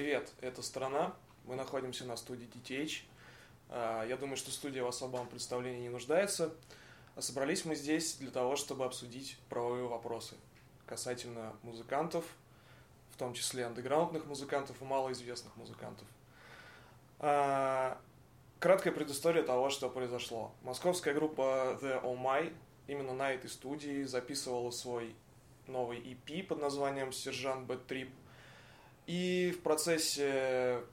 привет, это «Страна». Мы находимся на студии DTH. А, я думаю, что студия в особом представлении не нуждается. А собрались мы здесь для того, чтобы обсудить правовые вопросы касательно музыкантов, в том числе андеграундных музыкантов и малоизвестных музыкантов. А, краткая предыстория того, что произошло. Московская группа The Oh My именно на этой студии записывала свой новый EP под названием «Сержант Бэт Трип», и в процессе,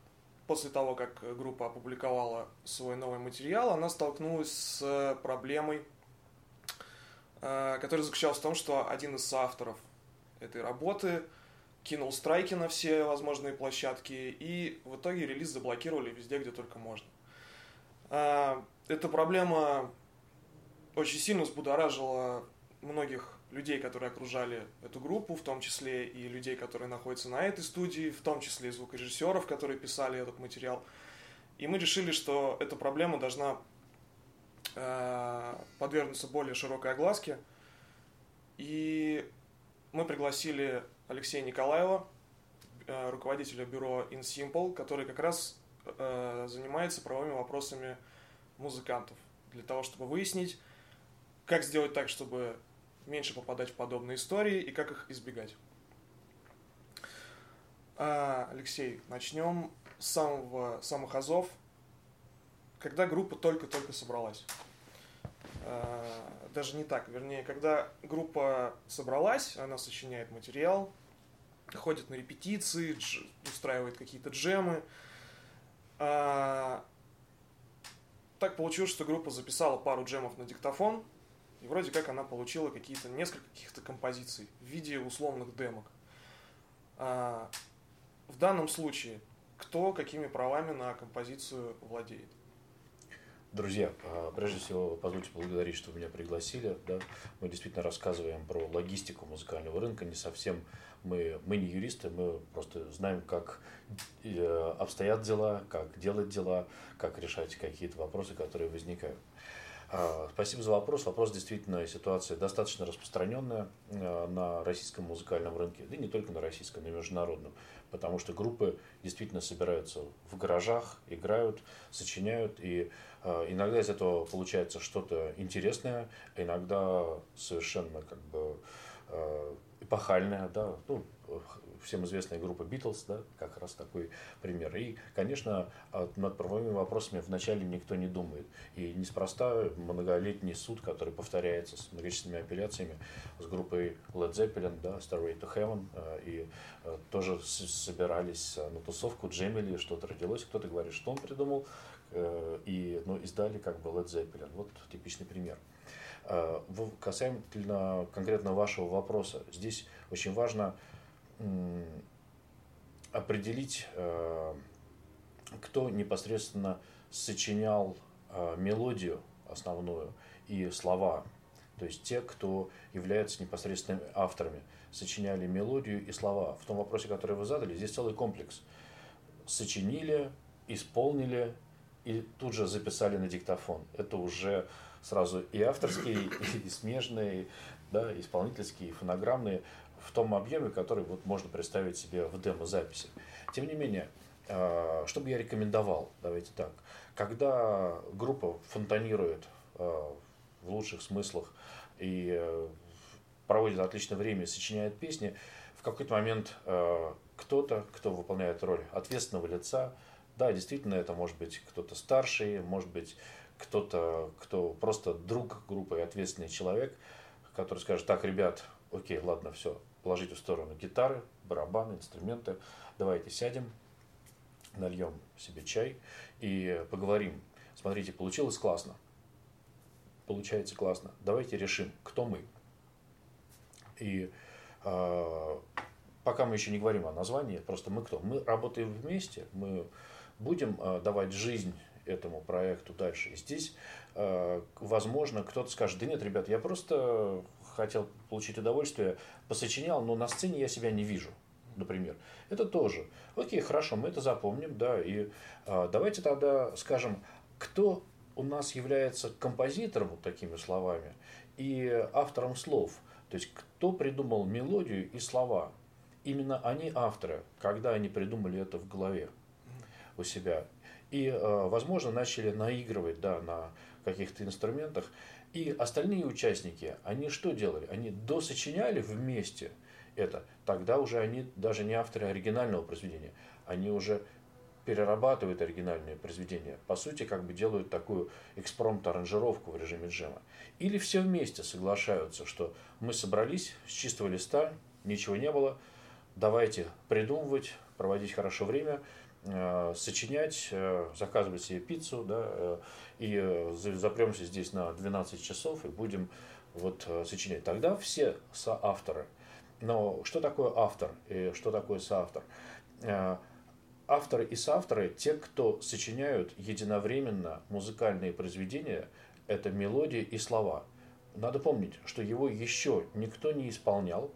после того, как группа опубликовала свой новый материал, она столкнулась с проблемой, э, которая заключалась в том, что один из соавторов этой работы кинул страйки на все возможные площадки, и в итоге релиз заблокировали везде, где только можно. Э, эта проблема очень сильно взбудоражила многих людей, которые окружали эту группу, в том числе и людей, которые находятся на этой студии, в том числе и звукорежиссеров, которые писали этот материал. И мы решили, что эта проблема должна э, подвергнуться более широкой огласке. И мы пригласили Алексея Николаева, э, руководителя бюро InSimple, который как раз э, занимается правовыми вопросами музыкантов, для того, чтобы выяснить, как сделать так, чтобы меньше попадать в подобные истории и как их избегать. А, Алексей, начнем с самого, самых азов. Когда группа только-только собралась. А, даже не так, вернее, когда группа собралась, она сочиняет материал, ходит на репетиции, дж, устраивает какие-то джемы. А, так получилось, что группа записала пару джемов на диктофон – и вроде как она получила какие-то несколько каких-то композиций в виде условных демок. А, в данном случае, кто какими правами на композицию владеет? Друзья, а, прежде всего, позвольте поблагодарить, что меня пригласили. Да? Мы действительно рассказываем про логистику музыкального рынка. Не совсем мы, мы не юристы, мы просто знаем, как э, обстоят дела, как делать дела, как решать какие-то вопросы, которые возникают. А, спасибо за вопрос. Вопрос действительно ситуация достаточно распространенная э, на российском музыкальном рынке, да и не только на российском, и международном, потому что группы действительно собираются в гаражах, играют, сочиняют, и э, иногда из этого получается что-то интересное, а иногда совершенно как бы э, эпохальная, да, ну, всем известная группа Beatles, да, как раз такой пример. И, конечно, над правовыми вопросами вначале никто не думает. И неспроста многолетний суд, который повторяется с многочисленными апелляциями с группой Led Zeppelin, да, Starway to Heaven, э, и э, тоже собирались на тусовку, джемили, что-то родилось, кто-то говорит, что он придумал, э, и ну, издали как бы Led Zeppelin. Вот типичный пример. Касаемо конкретно вашего вопроса, здесь очень важно определить, э, кто непосредственно сочинял э, мелодию основную и слова. То есть те, кто является непосредственными авторами, сочиняли мелодию и слова. В том вопросе, который вы задали, здесь целый комплекс. Сочинили, исполнили и тут же записали на диктофон. Это уже сразу и авторские, и смежные, да, исполнительские, и фонограммные в том объеме, который вот можно представить себе в демо-записи. Тем не менее, э, что бы я рекомендовал, давайте так, когда группа фонтанирует э, в лучших смыслах и э, проводит отличное время, сочиняет песни, в какой-то момент кто-то, кто выполняет роль ответственного лица, да, действительно, это может быть кто-то старший, может быть кто-то, кто просто друг группы и ответственный человек, который скажет, так, ребят, окей, ладно, все, положите в сторону гитары, барабаны, инструменты, давайте сядем, нальем себе чай и поговорим. Смотрите, получилось классно, получается классно, давайте решим, кто мы. И э, пока мы еще не говорим о названии, просто мы кто? Мы работаем вместе, мы будем э, давать жизнь этому проекту дальше. И здесь, э, возможно, кто-то скажет, да нет, ребят, я просто хотел получить удовольствие, посочинял, но на сцене я себя не вижу например. Это тоже. Окей, хорошо, мы это запомним, да, и э, давайте тогда скажем, кто у нас является композитором, вот такими словами, и автором слов, то есть кто придумал мелодию и слова. именно они авторы, когда они придумали это в голове у себя. И, э, возможно, начали наигрывать да, на каких-то инструментах. И остальные участники, они что делали? Они досочиняли вместе это. Тогда уже они даже не авторы оригинального произведения. Они уже перерабатывают оригинальные произведения. По сути, как бы делают такую экспромт-аранжировку в режиме джема. Или все вместе соглашаются, что мы собрались с чистого листа, ничего не было, давайте придумывать, проводить хорошо время, сочинять, э, заказывать себе пиццу, да, э, и запремся здесь на 12 часов и будем вот сочинять. Тогда все соавторы. Но что такое автор и что такое соавтор? авторы и соавторы, те, кто сочиняют единовременно музыкальные произведения, это мелодии и слова. Надо помнить, что его еще никто не исполнял,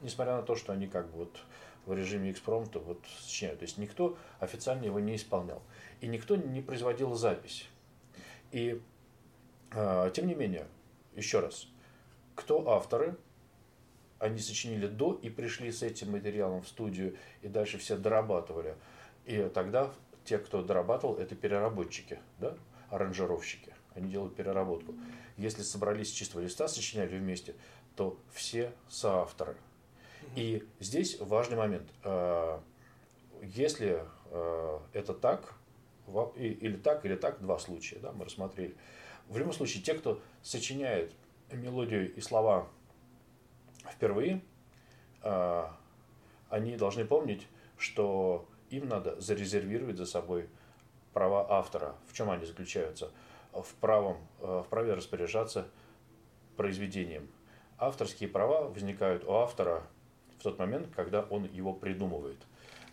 несмотря на то, что они как бы вот в режиме экспромта вот сочиняют. То есть никто официально его не исполнял. И никто не производил запись. И э, тем не менее, еще раз, кто авторы, они сочинили до и пришли с этим материалом в студию и дальше все дорабатывали – и тогда те, кто дорабатывал, это переработчики, да, аранжировщики. Они делают переработку. Если собрались с чистого листа, сочиняли вместе, то все соавторы. И здесь важный момент. Э, если э, это так, или так, или так, два случая, да, мы рассмотрели. В любом случае, те, кто сочиняет мелодию и слова впервые, э, они должны помнить, что им надо зарезервировать за собой права автора. В чем они заключаются? В, правом, в праве распоряжаться произведением. Авторские права возникают у автора в тот момент, когда он его придумывает.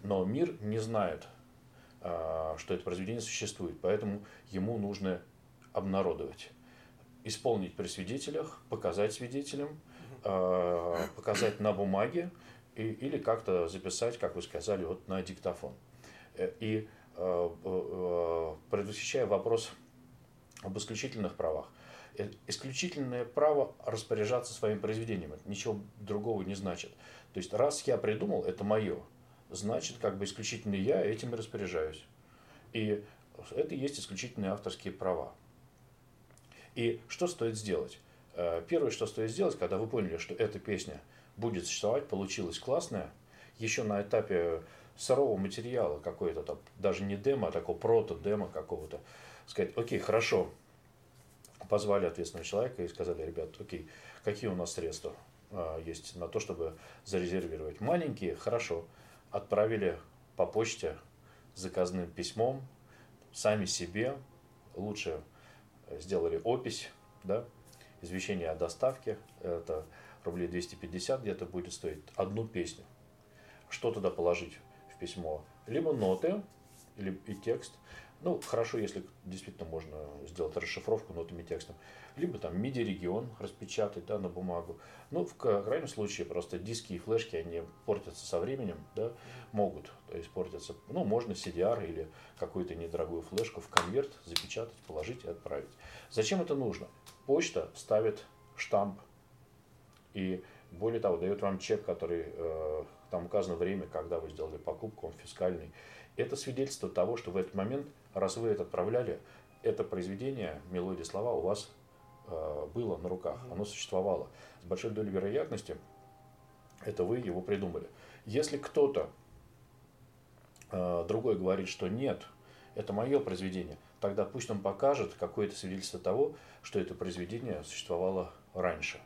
Но мир не знает, э, что это произведение существует, поэтому ему нужно обнародовать. Исполнить при свидетелях, показать свидетелям, э, показать на бумаге, и, или как-то записать, как вы сказали, вот на диктофон. Э, и э, э, предвосхищая вопрос об исключительных правах. Исключительное право распоряжаться своим произведением. Это ничего другого не значит. То есть, раз я придумал, это мое, значит, как бы исключительно я этим и распоряжаюсь. И это и есть исключительные авторские права. И что стоит сделать? Первое, что стоит сделать, когда вы поняли, что эта песня – будет существовать, получилось классное. Еще на этапе сырого материала какой-то, там, даже не демо, а такого прото-демо какого-то, сказать, окей, хорошо, позвали ответственного человека и сказали, ребят, окей, какие у нас средства есть на то, чтобы зарезервировать. Маленькие, хорошо, отправили по почте заказным письмом, сами себе, лучше сделали опись, да, извещение о доставке, это рублей 250 где-то будет стоить одну песню. Что туда положить в письмо? Либо ноты, или и текст. Ну, хорошо, если действительно можно сделать расшифровку нотами текстом. Либо там MIDI-регион распечатать да, на бумагу. Ну, в крайнем случае, просто диски и флешки, они портятся со временем, да, могут. То есть портятся, ну, можно CDR или какую-то недорогую флешку в конверт запечатать, положить и отправить. Зачем это нужно? Почта ставит штамп и более того, дает вам чек, который э, там указано время, когда вы сделали покупку, он фискальный. Это свидетельство того, что в этот момент, раз вы это отправляли, это произведение, мелодия, слова у вас э, было на руках, оно существовало. С большой долей вероятности это вы его придумали. Если кто-то э, другой говорит, что нет, это мое произведение, тогда пусть он покажет какое-то свидетельство того, что это произведение существовало раньше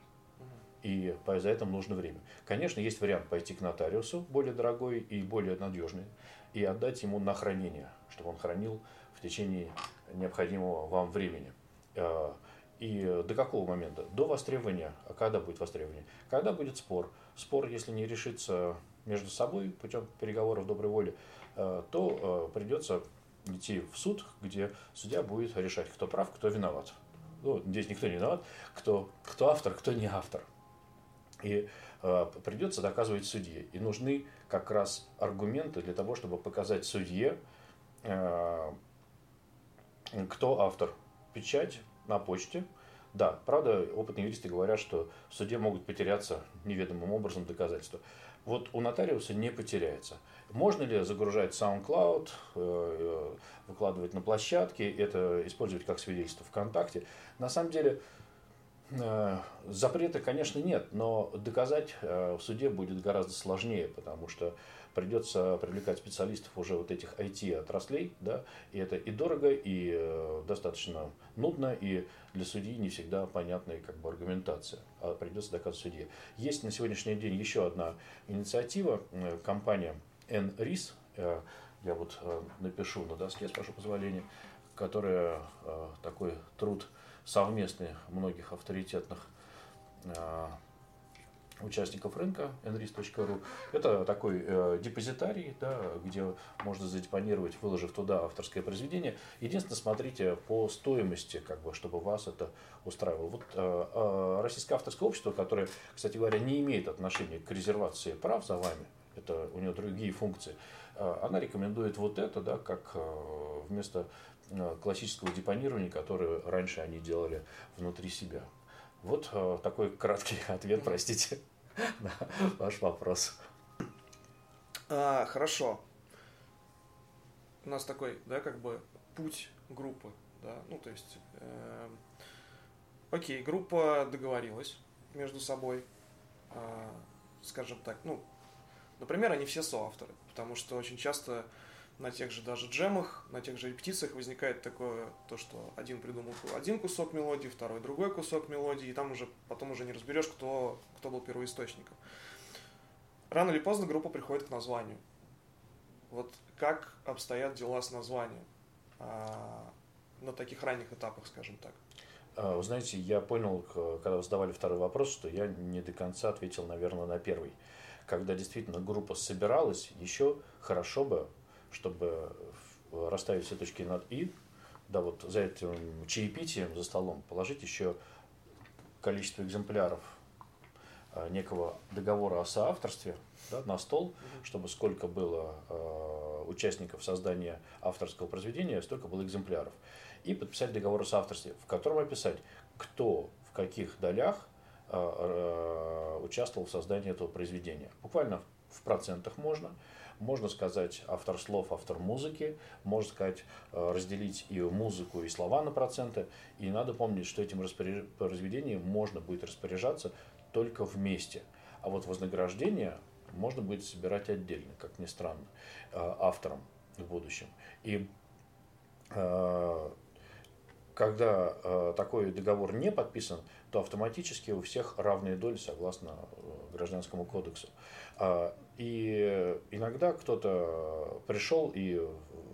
и за это нужно время. Конечно, есть вариант пойти к нотариусу, более дорогой и более надежный, и отдать ему на хранение, чтобы он хранил в течение необходимого вам времени. А, и до какого момента? До востребования. А когда будет востребование? Когда будет спор? Спор, если не решится между собой путем переговоров доброй воли, а, то а, придется идти в суд, где судья будет решать, кто прав, кто виноват. Ну, здесь никто не виноват, кто, кто автор, кто не автор. И э, придется доказывать судье. И нужны как раз аргументы для того, чтобы показать судье, э, кто автор. Печать на почте, Да, правда, опытные юристы говорят, что в суде могут потеряться неведомым образом доказательства. Вот у нотариуса не потеряется. Можно ли загружать SoundCloud, э, выкладывать на площадке, это использовать как свидетельство ВКонтакте? На самом деле, Э, запрета, конечно, нет, но доказать э, в суде будет гораздо сложнее, потому что придется привлекать специалистов уже вот этих IT-отраслей, да, и это и дорого, и э, достаточно нудно, и для судьи не всегда понятная как бы аргументация, а придется доказывать судье. Есть на сегодняшний день еще одна инициатива, компания NRIS, я вот напишу на доске, с вашего позволения, которая такой труд совместный многих авторитетных э, участников рынка nris.ru. Это такой э, депозитарий, да, где можно задепонировать, выложив туда авторское произведение. Единственное, смотрите по стоимости, как бы, чтобы вас это устраивало. Вот э, э, Российское авторское общество, которое, кстати говоря, не имеет отношения к резервации прав за вами, это у него другие функции, э, она рекомендует вот это, да, как э, вместо классического депонирования, которое раньше они делали внутри себя. Вот э, такой краткий ответ, простите, на ваш вопрос. А, хорошо. У нас такой, да, как бы путь группы, да, ну то есть, э, окей, группа договорилась между собой, э, скажем так, ну, например, они все соавторы, потому что очень часто на тех же даже джемах, на тех же репетициях возникает такое, то, что один придумал один кусок мелодии, второй другой кусок мелодии, и там уже потом уже не разберешь, кто, кто был первоисточником. Рано или поздно группа приходит к названию. Вот как обстоят дела с названием а, на таких ранних этапах, скажем так? А, вы знаете, я понял, когда вы задавали второй вопрос, что я не до конца ответил, наверное, на первый. Когда действительно группа собиралась, еще хорошо бы чтобы расставить все точки над «и», да, вот за этим чаепитием за столом положить еще количество экземпляров а, некого договора о соавторстве да, на стол, чтобы сколько было э, участников создания авторского произведения, столько было экземпляров. И подписать договор о соавторстве, в котором описать, кто в каких долях э, э, участвовал в создании этого произведения. Буквально в процентах можно, можно сказать автор слов, автор музыки, можно сказать э, разделить и музыку, и слова на проценты. И надо помнить, что этим произведением можно будет распоряжаться только вместе. А вот вознаграждение можно будет собирать отдельно, как ни странно, э, автором в будущем. И э, когда такой договор не подписан, то автоматически у всех равные доли согласно Гражданскому кодексу. А, и иногда кто-то пришел и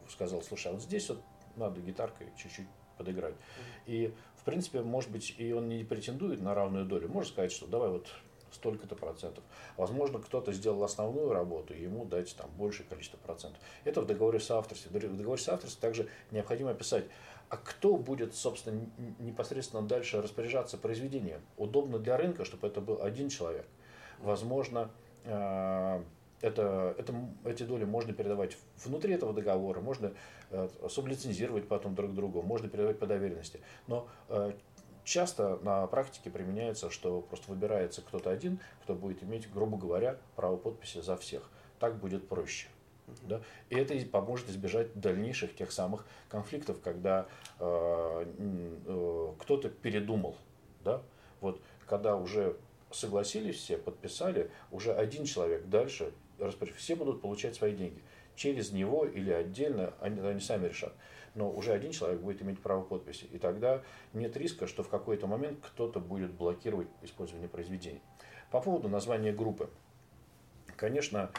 сказал, слушай, а вот здесь вот надо гитаркой чуть-чуть подыграть. И, в принципе, может быть, и он не претендует на равную долю. Можно сказать, что давай вот столько-то процентов. Возможно, кто-то сделал основную работу, и ему дать там большее количество процентов. Это в договоре соавторстве. В договоре соавторстве также необходимо описать, а кто будет, собственно, непосредственно дальше распоряжаться произведением. Удобно для рынка, чтобы это был один человек. Возможно, э, это, это, эти доли можно передавать внутри этого договора, можно э, сублицензировать потом друг другу, можно передавать по доверенности. Но э, часто на практике применяется, что просто выбирается кто-то один, кто будет иметь, грубо говоря, право подписи за всех. Так будет проще. Да? И это поможет избежать дальнейших тех самых конфликтов, когда э, э, кто-то передумал. Да? Вот, когда уже согласились все, подписали, уже один человек дальше, все будут получать свои деньги. Через него или отдельно, они, они сами решат. Но уже один человек будет иметь право подписи. И тогда нет риска, что в какой-то момент кто-то будет блокировать использование произведений. По поводу названия группы. Конечно,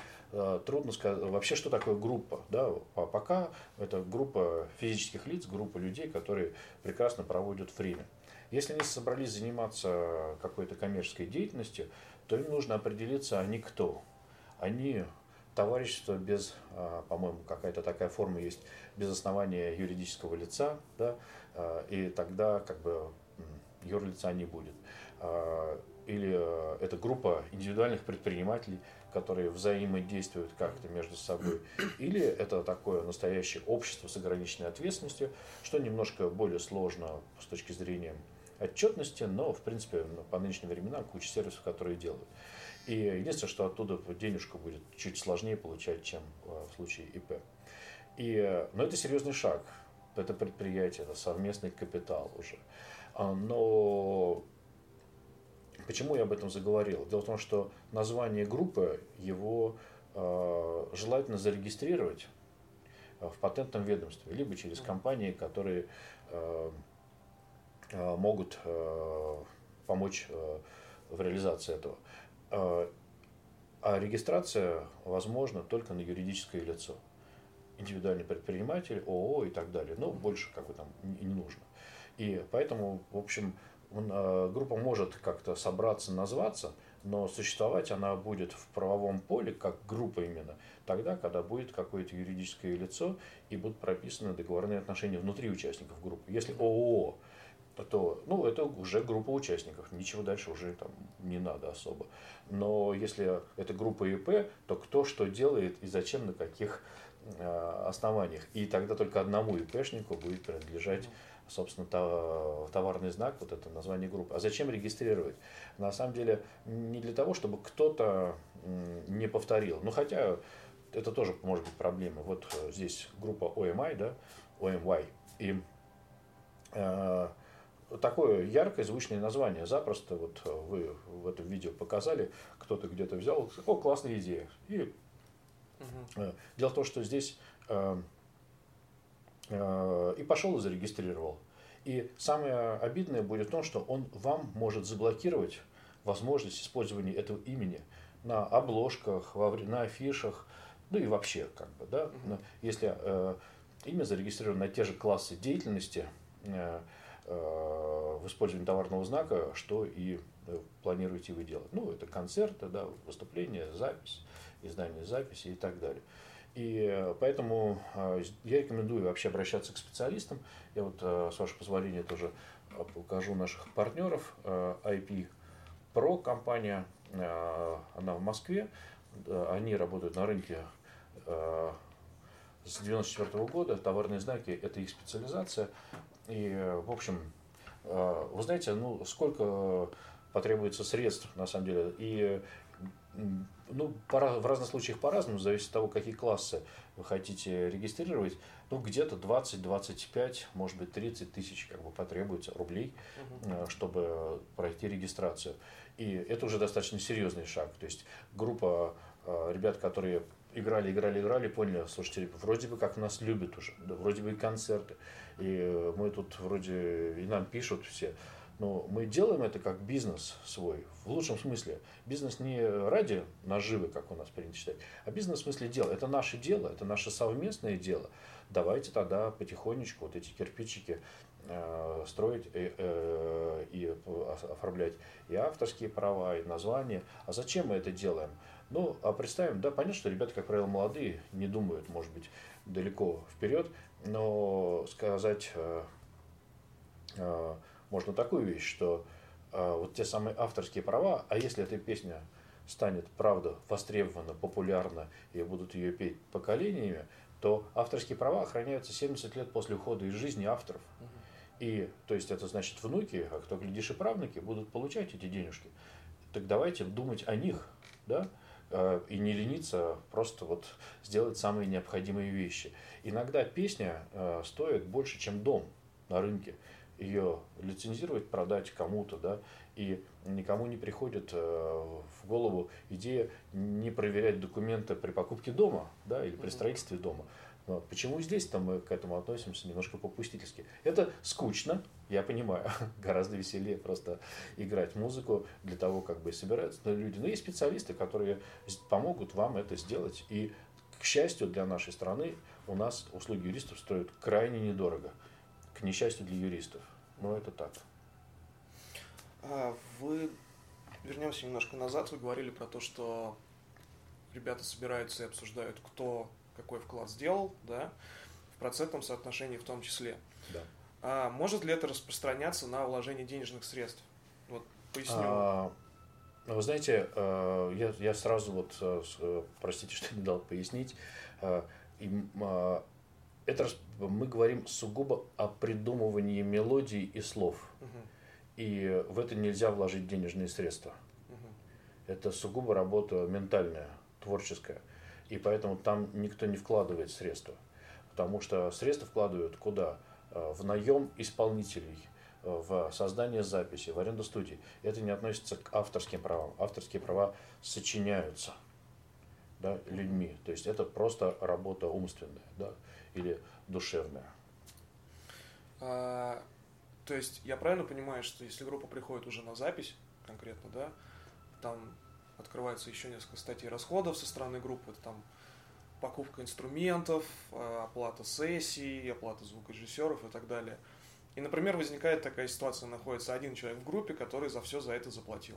трудно сказать вообще, что такое группа. Да? Пока это группа физических лиц, группа людей, которые прекрасно проводят время. Если они собрались заниматься какой-то коммерческой деятельностью, то им нужно определиться, они кто. Они товарищество без, а, по-моему, какая-то такая форма есть, без основания юридического лица, да, а, и тогда как бы юрлица не будет. Или это группа индивидуальных предпринимателей, которые взаимодействуют как-то между собой. Или это такое настоящее общество с ограниченной ответственностью, что немножко более сложно с точки зрения отчетности, но, в принципе, ну, по нынешним временам куча сервисов, которые делают. И единственное, что оттуда денежку будет чуть сложнее получать, чем э, в случае ИП. И, но это серьезный шаг. Это предприятие, это совместный капитал уже. А, но почему я об этом заговорил? Дело в том, что название группы его э, желательно зарегистрировать в патентном ведомстве, либо через компании, которые э, э, могут э, помочь в реализации этого. А регистрация возможна только на юридическое лицо. Индивидуальный предприниматель, ООО и так далее. Но больше как бы там не нужно. И поэтому, в общем, группа может как-то собраться, назваться, но существовать она будет в правовом поле, как группа именно, тогда, когда будет какое-то юридическое лицо и будут прописаны договорные отношения внутри участников группы. Если ООО, то ну, это уже группа участников, ничего дальше уже там не надо особо. Но если это группа ИП, то кто что делает и зачем, на каких э, основаниях. И тогда только одному ИПшнику будет принадлежать собственно, товарный знак, вот это название группы. А зачем регистрировать? На самом деле, не для того, чтобы кто-то не повторил. Ну, хотя это тоже может быть проблема. Вот э, здесь группа OMI, да, OMY. И э, такое яркое звучное название. Запросто вот э, вы в этом видео показали, кто-то где-то взял, о, классная идея. И угу. дело в том, что здесь э, э, и пошел и зарегистрировал. И самое обидное будет в том, что он вам может заблокировать возможность использования этого имени на обложках, на афишах, ну и вообще, как бы, да, если э, имя зарегистрировано на те же классы деятельности э, э, в использовании товарного знака, что и э, планируете вы делать. Ну, это концерты, да, выступления, запись, издание записи и так далее. И поэтому э, я рекомендую вообще обращаться к специалистам. Я вот, э, с вашего позволения, тоже покажу наших партнеров. IP Pro компания, она в Москве. Они работают на рынке с 94 года. Товарные знаки – это их специализация. И, в общем, вы знаете, ну, сколько потребуется средств, на самом деле. И ну, в разных случаях по-разному, зависит от того, какие классы вы хотите регистрировать. Ну, где-то 20-25, может быть, 30 тысяч как бы потребуется рублей, угу. чтобы пройти регистрацию. И это уже достаточно серьезный шаг. То есть группа э, ребят, которые играли, играли, играли, поняли, слушайте, вроде бы как нас любят уже, да, вроде бы и концерты, и мы тут вроде, и нам пишут все, но мы делаем это как бизнес свой, в лучшем смысле. Бизнес не ради наживы, как у нас принято считать, а бизнес в смысле дела. Это наше дело, это наше совместное дело. Давайте тогда потихонечку вот эти кирпичики э, строить и, э, и оформлять и авторские права, и названия. А зачем мы это делаем? Ну, а представим, да, понятно, что ребята, как правило, молодые, не думают, может быть, далеко вперед, но сказать э, э, можно такую вещь, что э, вот те самые авторские права, а если эта песня станет, правда, востребована, популярна, и будут ее петь поколениями, то авторские права охраняются 70 лет после ухода из жизни авторов. И, то есть, это значит, внуки, а кто, глядишь, и правнуки будут получать эти денежки. Так давайте думать о них, да, э, и не лениться, просто вот сделать самые необходимые вещи. Иногда песня стоит больше, чем дом на рынке ее лицензировать, продать кому-то, да, и никому не приходит э, в голову идея не проверять документы при покупке дома, да, или при строительстве дома. Но почему здесь-то мы к этому относимся немножко попустительски? Это скучно, я понимаю, гораздо веселее просто играть музыку для того, как бы собираются люди. Но есть специалисты, которые помогут вам это сделать. И, к счастью для нашей страны, у нас услуги юристов стоят крайне недорого к несчастью для юристов. Но это так. А вы вернемся немножко назад. Вы говорили про то, что ребята собираются и обсуждают, кто какой вклад сделал, да, в процентном соотношении в том числе. Да. А может ли это распространяться на вложение денежных средств? Вот поясню. А, ну, вы знаете, э, я, я сразу вот, э, э, простите, что не дал пояснить, это мы говорим сугубо о придумывании мелодий и слов. Угу. И в это нельзя вложить денежные средства. Это сугубо работа ментальная, творческая. И поэтому там никто не вкладывает средства. Потому что средства вкладывают куда? Э, в наем исполнителей, э, в создание записи, в аренду студии. Это не относится к авторским правам. Авторские права сочиняются да, людьми. То есть это просто работа умственная да, или душевная. А, то есть я правильно понимаю, что если группа приходит уже на запись конкретно, да, там открывается еще несколько статей расходов со стороны группы, это там покупка инструментов, а, оплата сессий, оплата звукорежиссеров и так далее. И, например, возникает такая ситуация, находится один человек в группе, который за все за это заплатил.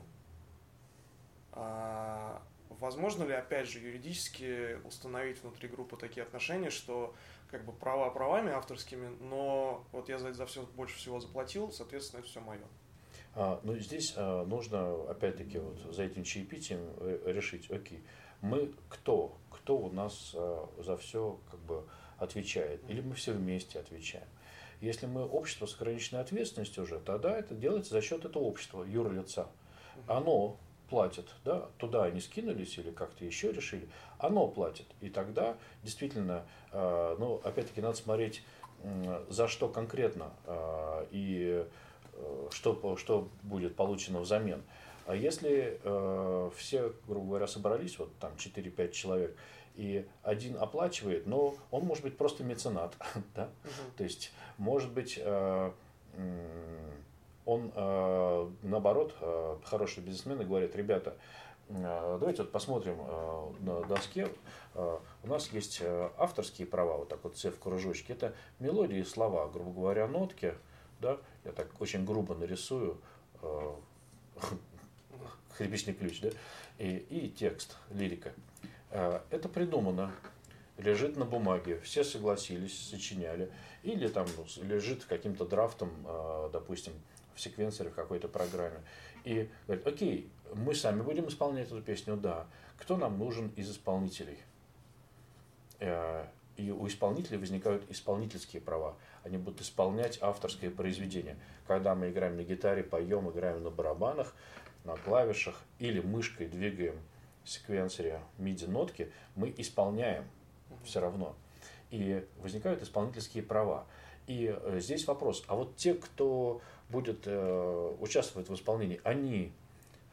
А, возможно ли, опять же, юридически установить внутри группы такие отношения, что как бы права правами авторскими, но вот я за, за все больше всего заплатил, соответственно, это все мое. А, ну, здесь а, нужно, опять-таки, вот за этим чаепитием э, решить, окей, мы кто? Кто у нас а, за все как бы отвечает? Или мы все вместе отвечаем? Если мы общество с ограниченной ответственностью уже, тогда это делается за счет этого общества, юрлица. Оно платит, да, туда они скинулись или как-то еще решили, оно платит. И тогда действительно, э, ну, опять-таки, надо смотреть, за что конкретно э, и э, что, что будет получено взамен. А если все, грубо говоря, собрались, вот там 4-5 человек, и один оплачивает, но он может быть просто меценат, да? угу. то есть может быть он, э, наоборот, э, хорошие бизнесмены говорят, ребята, э, давайте вот посмотрим на доске. У нас есть авторские права, вот так вот все в кружочке. Это мелодии и слова, грубо говоря, нотки. Да? Я так очень грубо нарисую хрипичный ключ, да? и, и текст, лирика. Это придумано, лежит на бумаге, все согласились, сочиняли, или там ну, лежит каким-то драфтом, допустим, в секвенсоре в какой-то программе. И говорит, окей, мы сами будем исполнять эту песню, да. Кто нам нужен из исполнителей? Э, и у исполнителей возникают исполнительские права. Они будут исполнять авторское произведение. Когда мы играем на гитаре, поем, играем на барабанах, на клавишах или мышкой двигаем в секвенсоре MIDI-нотки, мы исполняем все равно. И возникают исполнительские права. И э, здесь вопрос, а вот те, кто будет э, участвовать в исполнении, они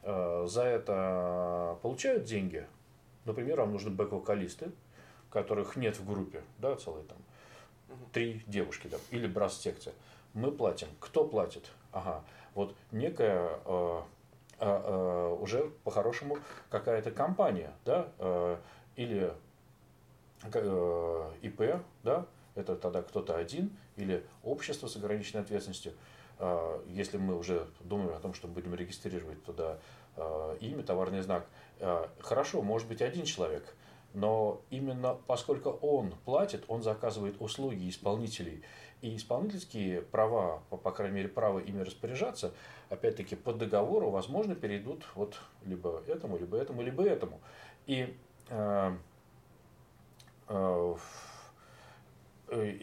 э, за это получают деньги. Например, вам нужны бэк-вокалисты, которых нет в группе, да, целые там три девушки, да, или брас-секция. Мы платим. Кто платит? Ага, вот некая э, э, э, уже по-хорошему какая-то компания, да, э, или э, ИП, да, это тогда кто-то один, или общество с ограниченной ответственностью – если мы уже думаем о том, что будем регистрировать туда а, имя, товарный знак, а, хорошо, может быть один человек, но именно поскольку он платит, он заказывает услуги исполнителей. И исполнительские права, по крайней мере, право ими распоряжаться, опять-таки, по договору, возможно, перейдут вот либо этому, либо этому, либо этому. И э, э,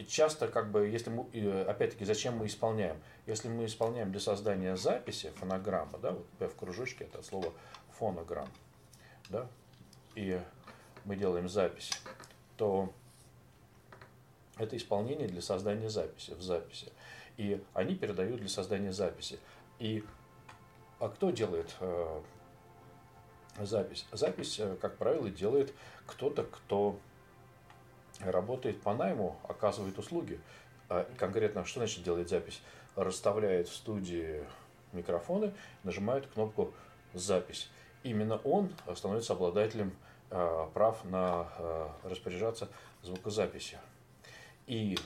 часто, как бы, если мы, опять-таки, зачем мы исполняем? Если мы исполняем для создания записи фонограммы, да, вот в кружочке это слово фонограмм, да, и мы делаем запись, то это исполнение для создания записи в записи. И они передают для создания записи. И а кто делает э, запись? Запись, э, как правило, делает кто-то, кто работает по найму, оказывает услуги. А конкретно, что значит делает запись? Расставляет в студии микрофоны, нажимает кнопку «Запись». Именно он становится обладателем э, прав на э, распоряжаться звукозаписью. И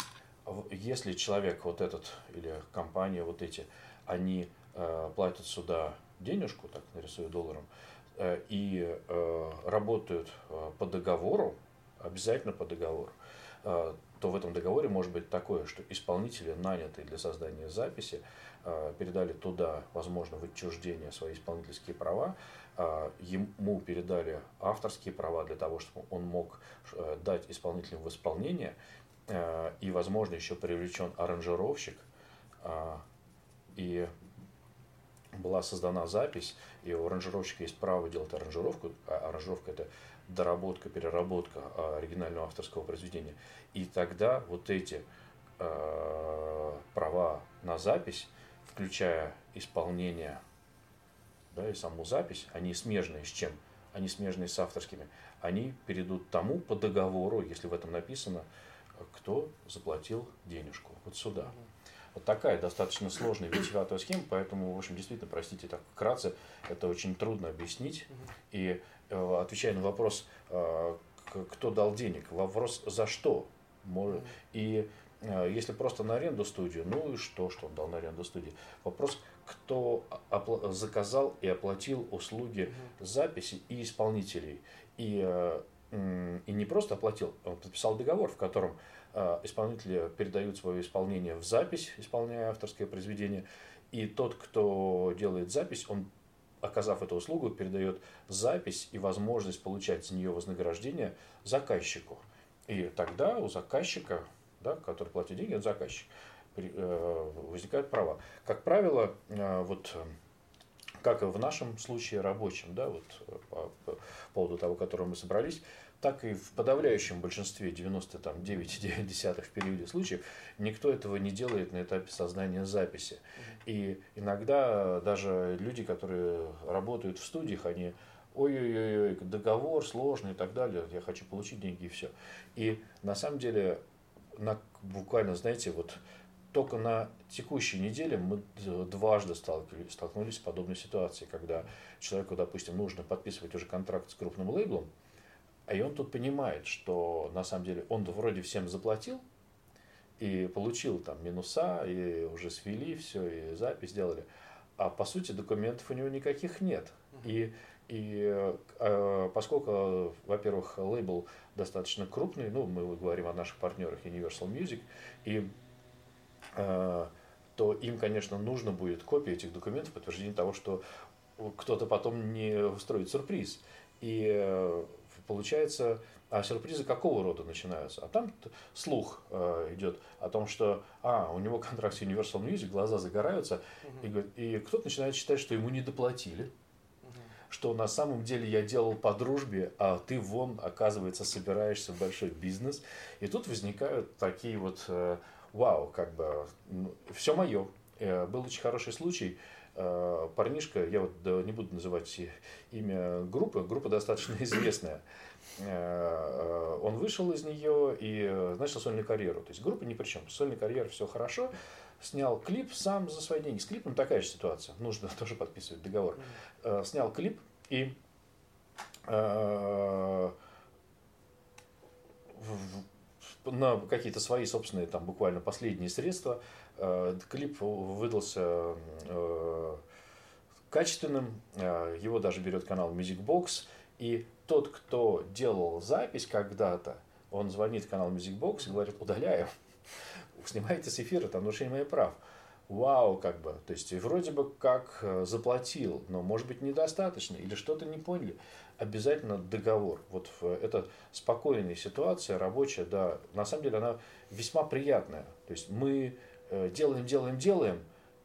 если человек вот этот или компания вот эти, они э, платят сюда денежку, так нарисую долларом, и работают по договору, обязательно по договору, то в этом договоре может быть такое, что исполнители, нанятые для создания записи, а, передали туда, возможно, в отчуждение свои исполнительские права, а, ему передали авторские права для того, чтобы он мог э, дать исполнителям в исполнение, и, возможно, еще привлечен аранжировщик, и была создана запись, и у аранжировщика есть право делать аранжировку, а аранжировка это доработка, переработка а, оригинального авторского произведения. И тогда вот эти э, права на запись, включая исполнение да, и саму запись, они смежные с чем? Они смежные с авторскими. Они перейдут тому по договору, если в этом написано, кто заплатил денежку. Вот сюда. Вот такая достаточно сложная витиеватая схема, поэтому, в общем, действительно, простите, так вкратце, это очень трудно объяснить. И э, отвечая на вопрос, э, кто дал денег, вопрос за что? И э, если просто на аренду студию, ну и что, что он дал на аренду студии? Вопрос, кто заказал и оплатил услуги записи и исполнителей. И, и не просто оплатил, он подписал договор, в котором исполнители передают свое исполнение в запись, исполняя авторское произведение, и тот, кто делает запись, он, оказав эту услугу, передает запись и возможность получать с нее вознаграждение заказчику. И тогда у заказчика, да, который платит деньги, он заказчик, э, возникают права. Как правило, э, вот как и в нашем случае рабочем, да, вот по, по поводу того, которого мы собрались, так и в подавляющем большинстве, 99,9 в периоде случаев, никто этого не делает на этапе создания записи. И иногда даже люди, которые работают в студиях, они ой-ой-ой, договор сложный и так далее, я хочу получить деньги и все. И на самом деле, на, буквально, знаете, вот только на текущей неделе мы дважды столкнулись, с подобной ситуацией, когда человеку, допустим, нужно подписывать уже контракт с крупным лейблом, и он тут понимает, что на самом деле он вроде всем заплатил и получил там минуса, и уже свели все, и запись сделали. А по сути документов у него никаких нет. И, и э, поскольку, во-первых, лейбл достаточно крупный, ну, мы говорим о наших партнерах Universal Music, и э, то им, конечно, нужно будет копия этих документов, подтверждение того, что кто-то потом не устроит сюрприз. И получается, а сюрпризы какого рода начинаются? А там слух э, идет о том, что а, у него контракт с Universal Music, глаза загораются, угу. и, и кто-то начинает считать, что ему не доплатили, угу. что на самом деле я делал по дружбе, а ты вон, оказывается, собираешься в большой бизнес. И тут возникают такие вот, э, вау, как бы, ну, все мое. Э, был очень хороший случай, Э, парнишка, я вот не буду называть имя группы, группа достаточно известная. Э, э, он вышел из нее и начал сольную карьеру. То есть группа ни при чем. Сольная карьера, все хорошо. Снял клип сам за свои деньги. С клипом такая же ситуация. Нужно тоже подписывать договор. Снял клип и на какие-то свои собственные, там, буквально последние средства Э, клип выдался э, качественным, э, его даже берет канал Music Box, и тот, кто делал запись когда-то, он звонит в канал Music Box и говорит, удаляю, снимайте с эфира, там нарушение моих прав. Вау, как бы, то есть вроде бы как заплатил, но может быть недостаточно или что-то не поняли. Обязательно договор. Вот это спокойная ситуация, рабочая, да, на самом деле она весьма приятная. То есть мы Э, делаем, делаем, делаем,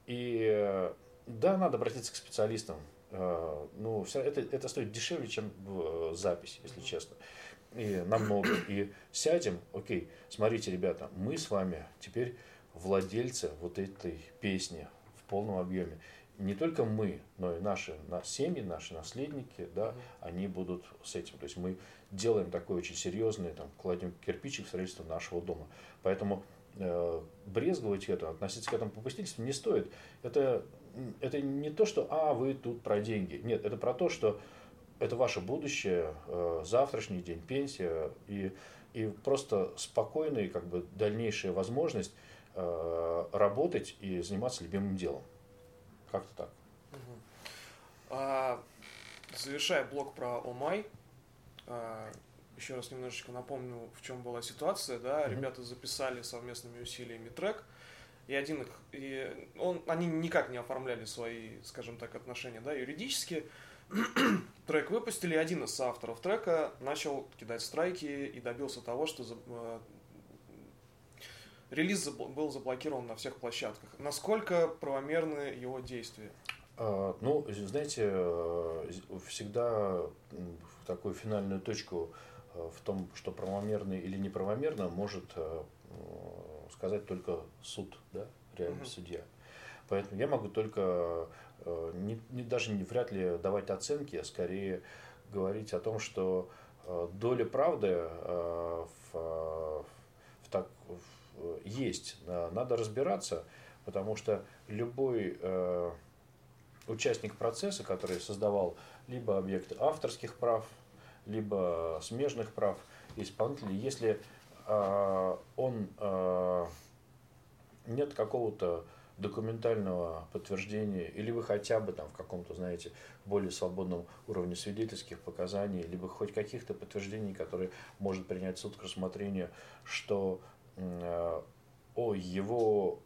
и э, да, надо обратиться к специалистам. Э, ну, все это, это стоит дешевле, чем запись, если честно. И намного. И сядем, окей, смотрите, ребята, мы с вами теперь владельцы вот этой песни в полном объеме. Не только мы, но и наши семьи, наши наследники, да, они будут с этим. То есть мы делаем такое очень серьезное, там, кладем кирпичик в строительство нашего дома. Поэтому Э, брезговать это, относиться к этому попустительству не стоит. Это, это не то, что «а, вы тут про деньги». Нет, это про то, что это ваше будущее, э, завтрашний день, пенсия и, и просто спокойная как бы, дальнейшая возможность э, работать и заниматься любимым делом. Как-то так. Угу. А, завершая блок про Омай, а, еще раз немножечко напомню, в чем была ситуация, да, mm-hmm. ребята записали совместными усилиями трек, и один их, и он, они никак не оформляли свои, скажем так, отношения, да, юридически. трек выпустили, один из авторов трека начал кидать страйки и добился того, что за, э, релиз был заблокирован на всех площадках. Насколько правомерны его действия? А, ну, знаете, э, всегда такую финальную точку в том, что правомерно или неправомерно, может э, сказать только суд, да, реальный угу. судья. Поэтому я могу только не, не, даже не, вряд ли давать оценки, а скорее говорить о том, что доля правды в, в так, в, есть. Надо разбираться, потому что любой участник процесса, который создавал либо объекты авторских прав, либо смежных прав исполнителей, если э, он э, нет какого-то документального подтверждения, или вы хотя бы там в каком-то, знаете, более свободном уровне свидетельских показаний, либо хоть каких-то подтверждений, которые может принять суд к рассмотрению, что э, о, его,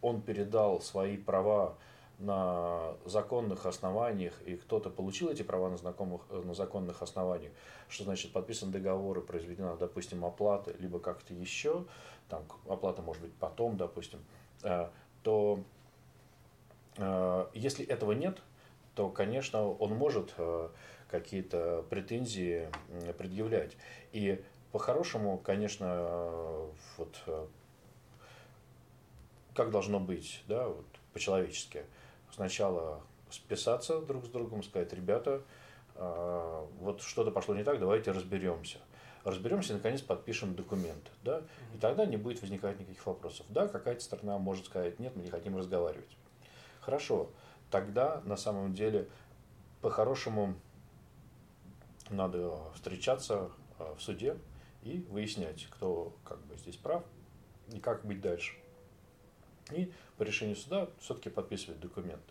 он передал свои права на законных основаниях, и кто-то получил эти права на, знакомых, э, на законных основаниях, что значит подписан договор и произведена, допустим, оплата, либо как-то еще, там оплата может быть потом, допустим, э, то э, если этого нет, то, конечно, он может какие-то претензии предъявлять. И по-хорошему, конечно, вот как должно быть, да, вот по-человечески – сначала списаться друг с другом, сказать, ребята, а, вот что-то пошло не так, давайте разберемся. Разберемся и, наконец, подпишем документ. Да? И тогда не будет возникать никаких вопросов. Да, какая-то сторона может сказать, нет, мы не хотим разговаривать. Хорошо, тогда на самом деле по-хорошему надо встречаться а, в суде и выяснять, кто как бы здесь прав и как быть дальше и по решению суда все-таки подписывать документ.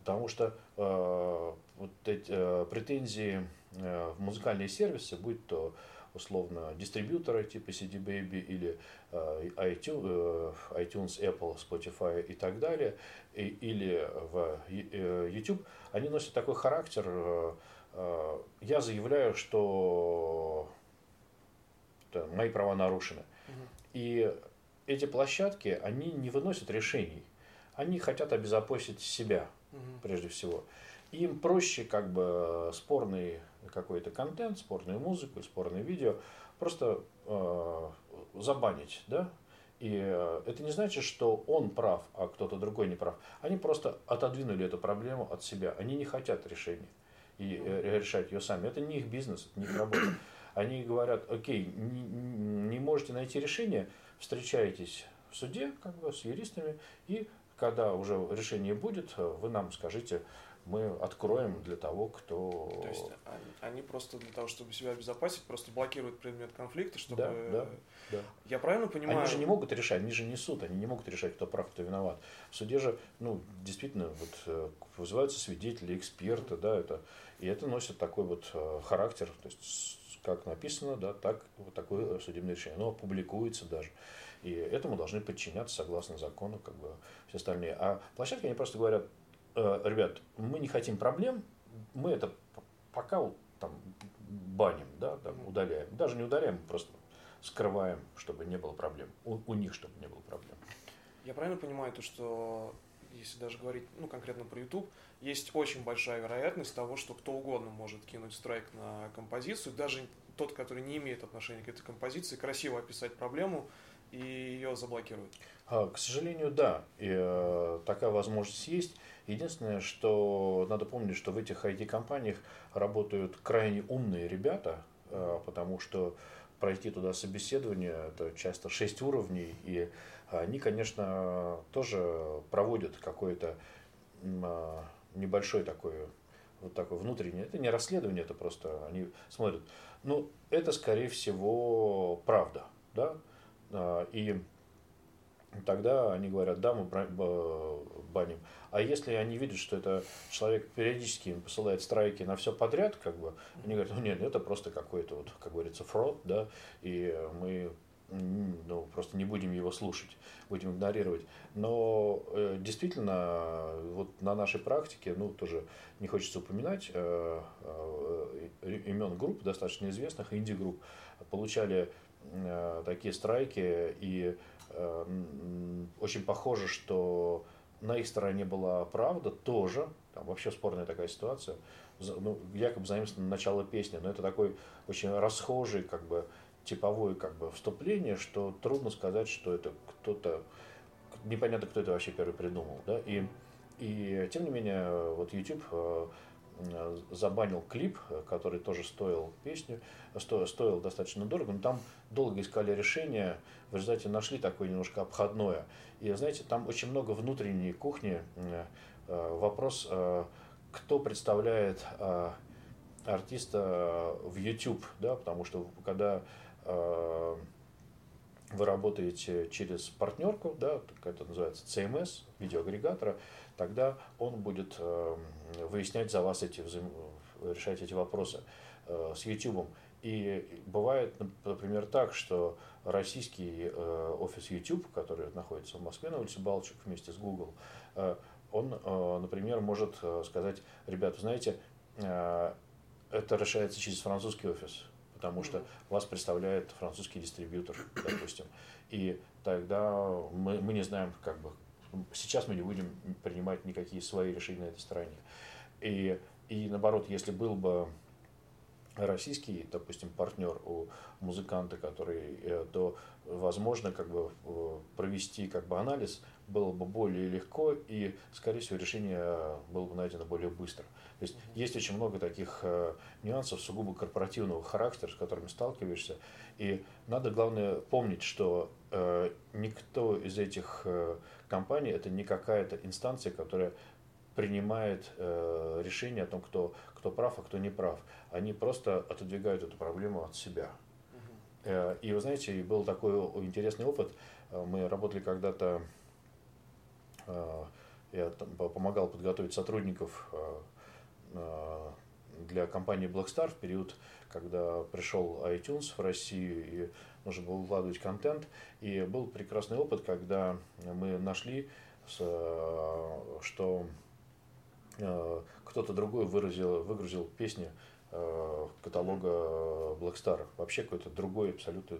Потому что э, вот эти э, претензии э, в музыкальные сервисы, будь то условно дистрибьюторы типа CD Baby или э, iTunes, э, iTunes, Apple, Spotify и так далее, и, или в э, YouTube, они носят такой характер. Э, э, я заявляю, что да, мои права нарушены. Угу. И эти площадки, они не выносят решений. Они хотят обезопасить себя, угу. прежде всего. Им проще как бы спорный какой-то контент, спорную музыку, спорное видео просто э, забанить, да? И э, это не значит, что он прав, а кто-то другой не прав. Они просто отодвинули эту проблему от себя. Они не хотят решения и э, решать ее сами. Это не их бизнес, это не их работа. Они говорят, окей, не, не можете найти решение, встречаетесь в суде как бы, с юристами, и когда уже решение будет, вы нам скажите, мы откроем для того, кто... То есть они, просто для того, чтобы себя обезопасить, просто блокируют предмет конфликта, чтобы... Да, да, да. Я правильно понимаю? Они же не могут решать, они же не суд, они не могут решать, кто прав, кто виноват. В суде же, ну, действительно, вот э, вызываются свидетели, эксперты, да, это, и это носит такой вот э, характер, то есть как написано, да, так вот такое судебное решение. Оно публикуется даже. И этому должны подчиняться согласно закону, как бы все остальные. А площадки, они просто говорят, э, ребят, мы не хотим проблем, мы это пока там баним, да, там, удаляем. Даже не удаляем, просто скрываем, чтобы не было проблем. У, у них, чтобы не было проблем. Я правильно понимаю то, что если даже говорить ну, конкретно про YouTube, есть очень большая вероятность того, что кто угодно может кинуть страйк на композицию, даже тот, который не имеет отношения к этой композиции, красиво описать проблему и ее заблокируют. А, к сожалению, да, и, э, такая возможность есть. Единственное, что надо помнить, что в этих IT-компаниях работают крайне умные ребята, э, потому что пройти туда собеседование, это часто 6 уровней, и они, конечно, тоже проводят какое-то а, небольшое такое вот такое внутреннее, это не расследование, это просто они смотрят. Ну, это, скорее всего, правда, да, а, и тогда они говорят, да, мы баним. А если они видят, что это человек периодически им посылает страйки на все подряд, как бы, они говорят, ну нет, это просто какой-то, вот, как говорится, фрод, да, и мы ну, просто не будем его слушать, будем игнорировать. Но э, действительно, вот на нашей практике, ну, тоже не хочется упоминать э, э, имен групп, достаточно известных, инди-групп, получали э, такие страйки, и э, очень похоже, что на их стороне была правда тоже, Там вообще спорная такая ситуация. Ну, якобы заимствовано начало песни, но это такой очень расхожий, как бы, типовое как бы вступление, что трудно сказать, что это кто-то, непонятно, кто это вообще первый придумал, да, и, и тем не менее, вот YouTube э, забанил клип, который тоже стоил песню, сто, стоил достаточно дорого, но там долго искали решение, в результате нашли такое немножко обходное. И знаете, там очень много внутренней кухни, э, вопрос, э, кто представляет артиста в YouTube, да, потому что когда Э, вы работаете через партнерку, да, это называется CMS, видеоагрегатора, тогда он будет э, выяснять за вас эти, взаим... решать эти вопросы э, с YouTube. И бывает, например, так, что российский офис YouTube, который находится в Москве на улице Балчук вместе с Google, он, например, может сказать, ребят, вы знаете, это решается через французский офис потому что вас представляет французский дистрибьютор, допустим. И тогда мы, мы не знаем, как бы, сейчас мы не будем принимать никакие свои решения на этой стороне. И, и наоборот, если был бы российский, допустим, партнер у музыканта, который, э, то возможно как бы э, провести как бы анализ было бы более легко и, скорее всего, решение было бы найдено более быстро. То есть есть очень много таких э, нюансов сугубо корпоративного характера, с которыми сталкиваешься. И надо, главное, помнить, что э, никто из этих э, компаний это не какая-то инстанция, которая принимает э, решение о том, кто, кто прав, а кто не прав. Они просто отодвигают эту проблему от себя. Э, и вы знаете, был такой интересный опыт. Э, мы работали когда-то, э, я помогал подготовить сотрудников для компании Blackstar в период, когда пришел iTunes в Россию и нужно было выкладывать контент. И был прекрасный опыт, когда мы нашли, что кто-то другой выразил, выгрузил песни Э, каталога Blackstar. Вообще какой-то другой абсолютно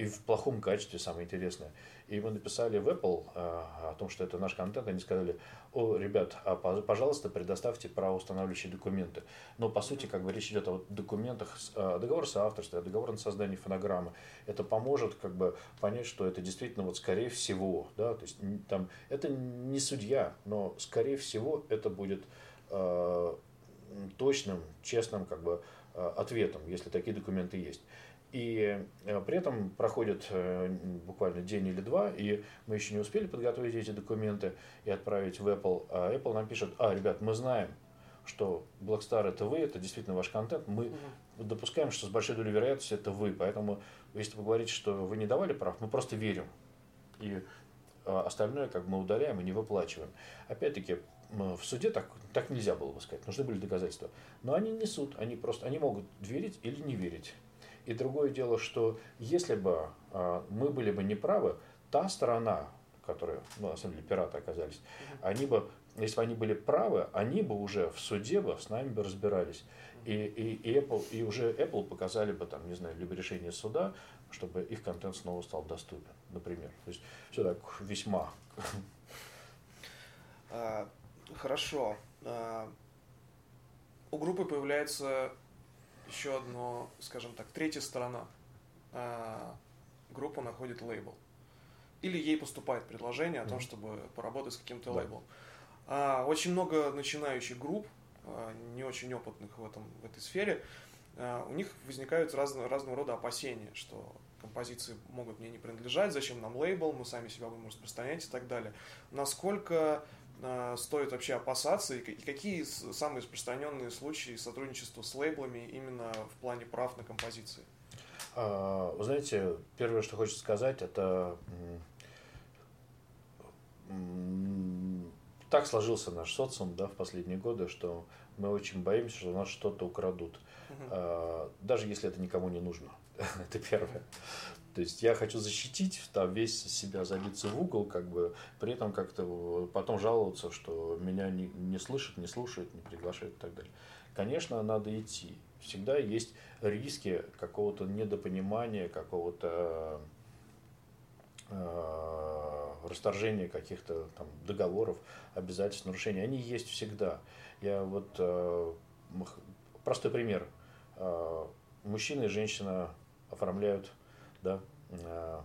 и в плохом качестве, самое интересное. И мы написали в Apple э, о том, что это наш контент, они сказали, о, ребят, а, пожалуйста, предоставьте правоустанавливающие документы. Но, по сути, как бы речь идет о документах, э, договор соавторства, договор на создание фонограммы. Это поможет как бы понять, что это действительно вот скорее всего, да, то есть там, это не судья, но скорее всего это будет точным, честным как бы, э, ответом, если такие документы есть. И э, при этом проходит э, буквально день или два, и мы еще не успели подготовить эти документы и отправить в Apple. А Apple нам пишет, а, ребят, мы знаем, что Blackstar это вы, это действительно ваш контент, мы угу. допускаем, что с большой долей вероятности это вы, поэтому если вы говорите, что вы не давали прав, мы просто верим. И остальное как бы мы удаляем и не выплачиваем. Опять-таки, в суде так, так нельзя было бы сказать, нужны были доказательства. Но они несут, они просто, они могут верить или не верить. И другое дело, что если бы а, мы были бы неправы, та сторона, которая, ну, на самом деле, пираты оказались, они бы, если бы они были правы, они бы уже в суде бы с нами бы разбирались. И, и, и, Apple, и уже Apple показали бы, там, не знаю, либо решение суда, чтобы их контент снова стал доступен, например. То есть все так весьма а, Хорошо. А, у группы появляется еще одно, скажем так, третья сторона. А, группа находит лейбл. Или ей поступает предложение о том, чтобы поработать с каким-то лейблом. А, очень много начинающих групп, не очень опытных в, этом, в этой сфере, у них возникают разного, разного рода опасения, что композиции могут мне не принадлежать, зачем нам лейбл, мы сами себя будем распространять и так далее. Насколько стоит вообще опасаться и какие самые распространенные случаи сотрудничества с лейблами именно в плане прав на композиции? А, вы знаете, первое, что хочется сказать, это так сложился наш социум да, в последние годы, что мы очень боимся, что у нас что-то украдут. Угу. Даже если это никому не нужно. это первое. То есть я хочу защитить, там весь себя забиться в угол, как бы, при этом как-то потом жаловаться, что меня не, не слышат, не слушают, не приглашают и так далее. Конечно, надо идти. Всегда есть риски какого-то недопонимания, какого-то э, расторжение каких-то там договоров, обязательств, нарушений, они есть всегда. Я вот э, простой пример. Э, мужчина и женщина оформляют, да, э,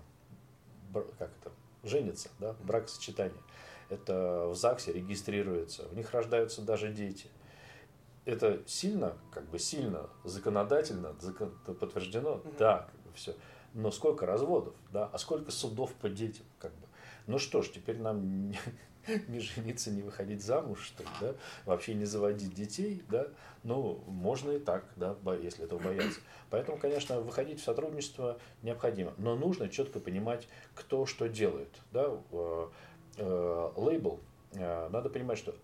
как это, женятся, да, бракосочетание. Это в ЗАГСе регистрируется, у них рождаются даже дети. Это сильно, как бы сильно законодательно закон, подтверждено, угу. да, как бы все. Но сколько разводов, да, а сколько судов по детям, как бы. Ну что ж, теперь нам не жениться, не выходить замуж, что ли, да, вообще не заводить детей, да, ну, можно и так, да, если этого бояться. Поэтому, конечно, выходить в сотрудничество необходимо, но нужно четко понимать, кто что делает, да, э, э, лейбл, э, надо понимать, что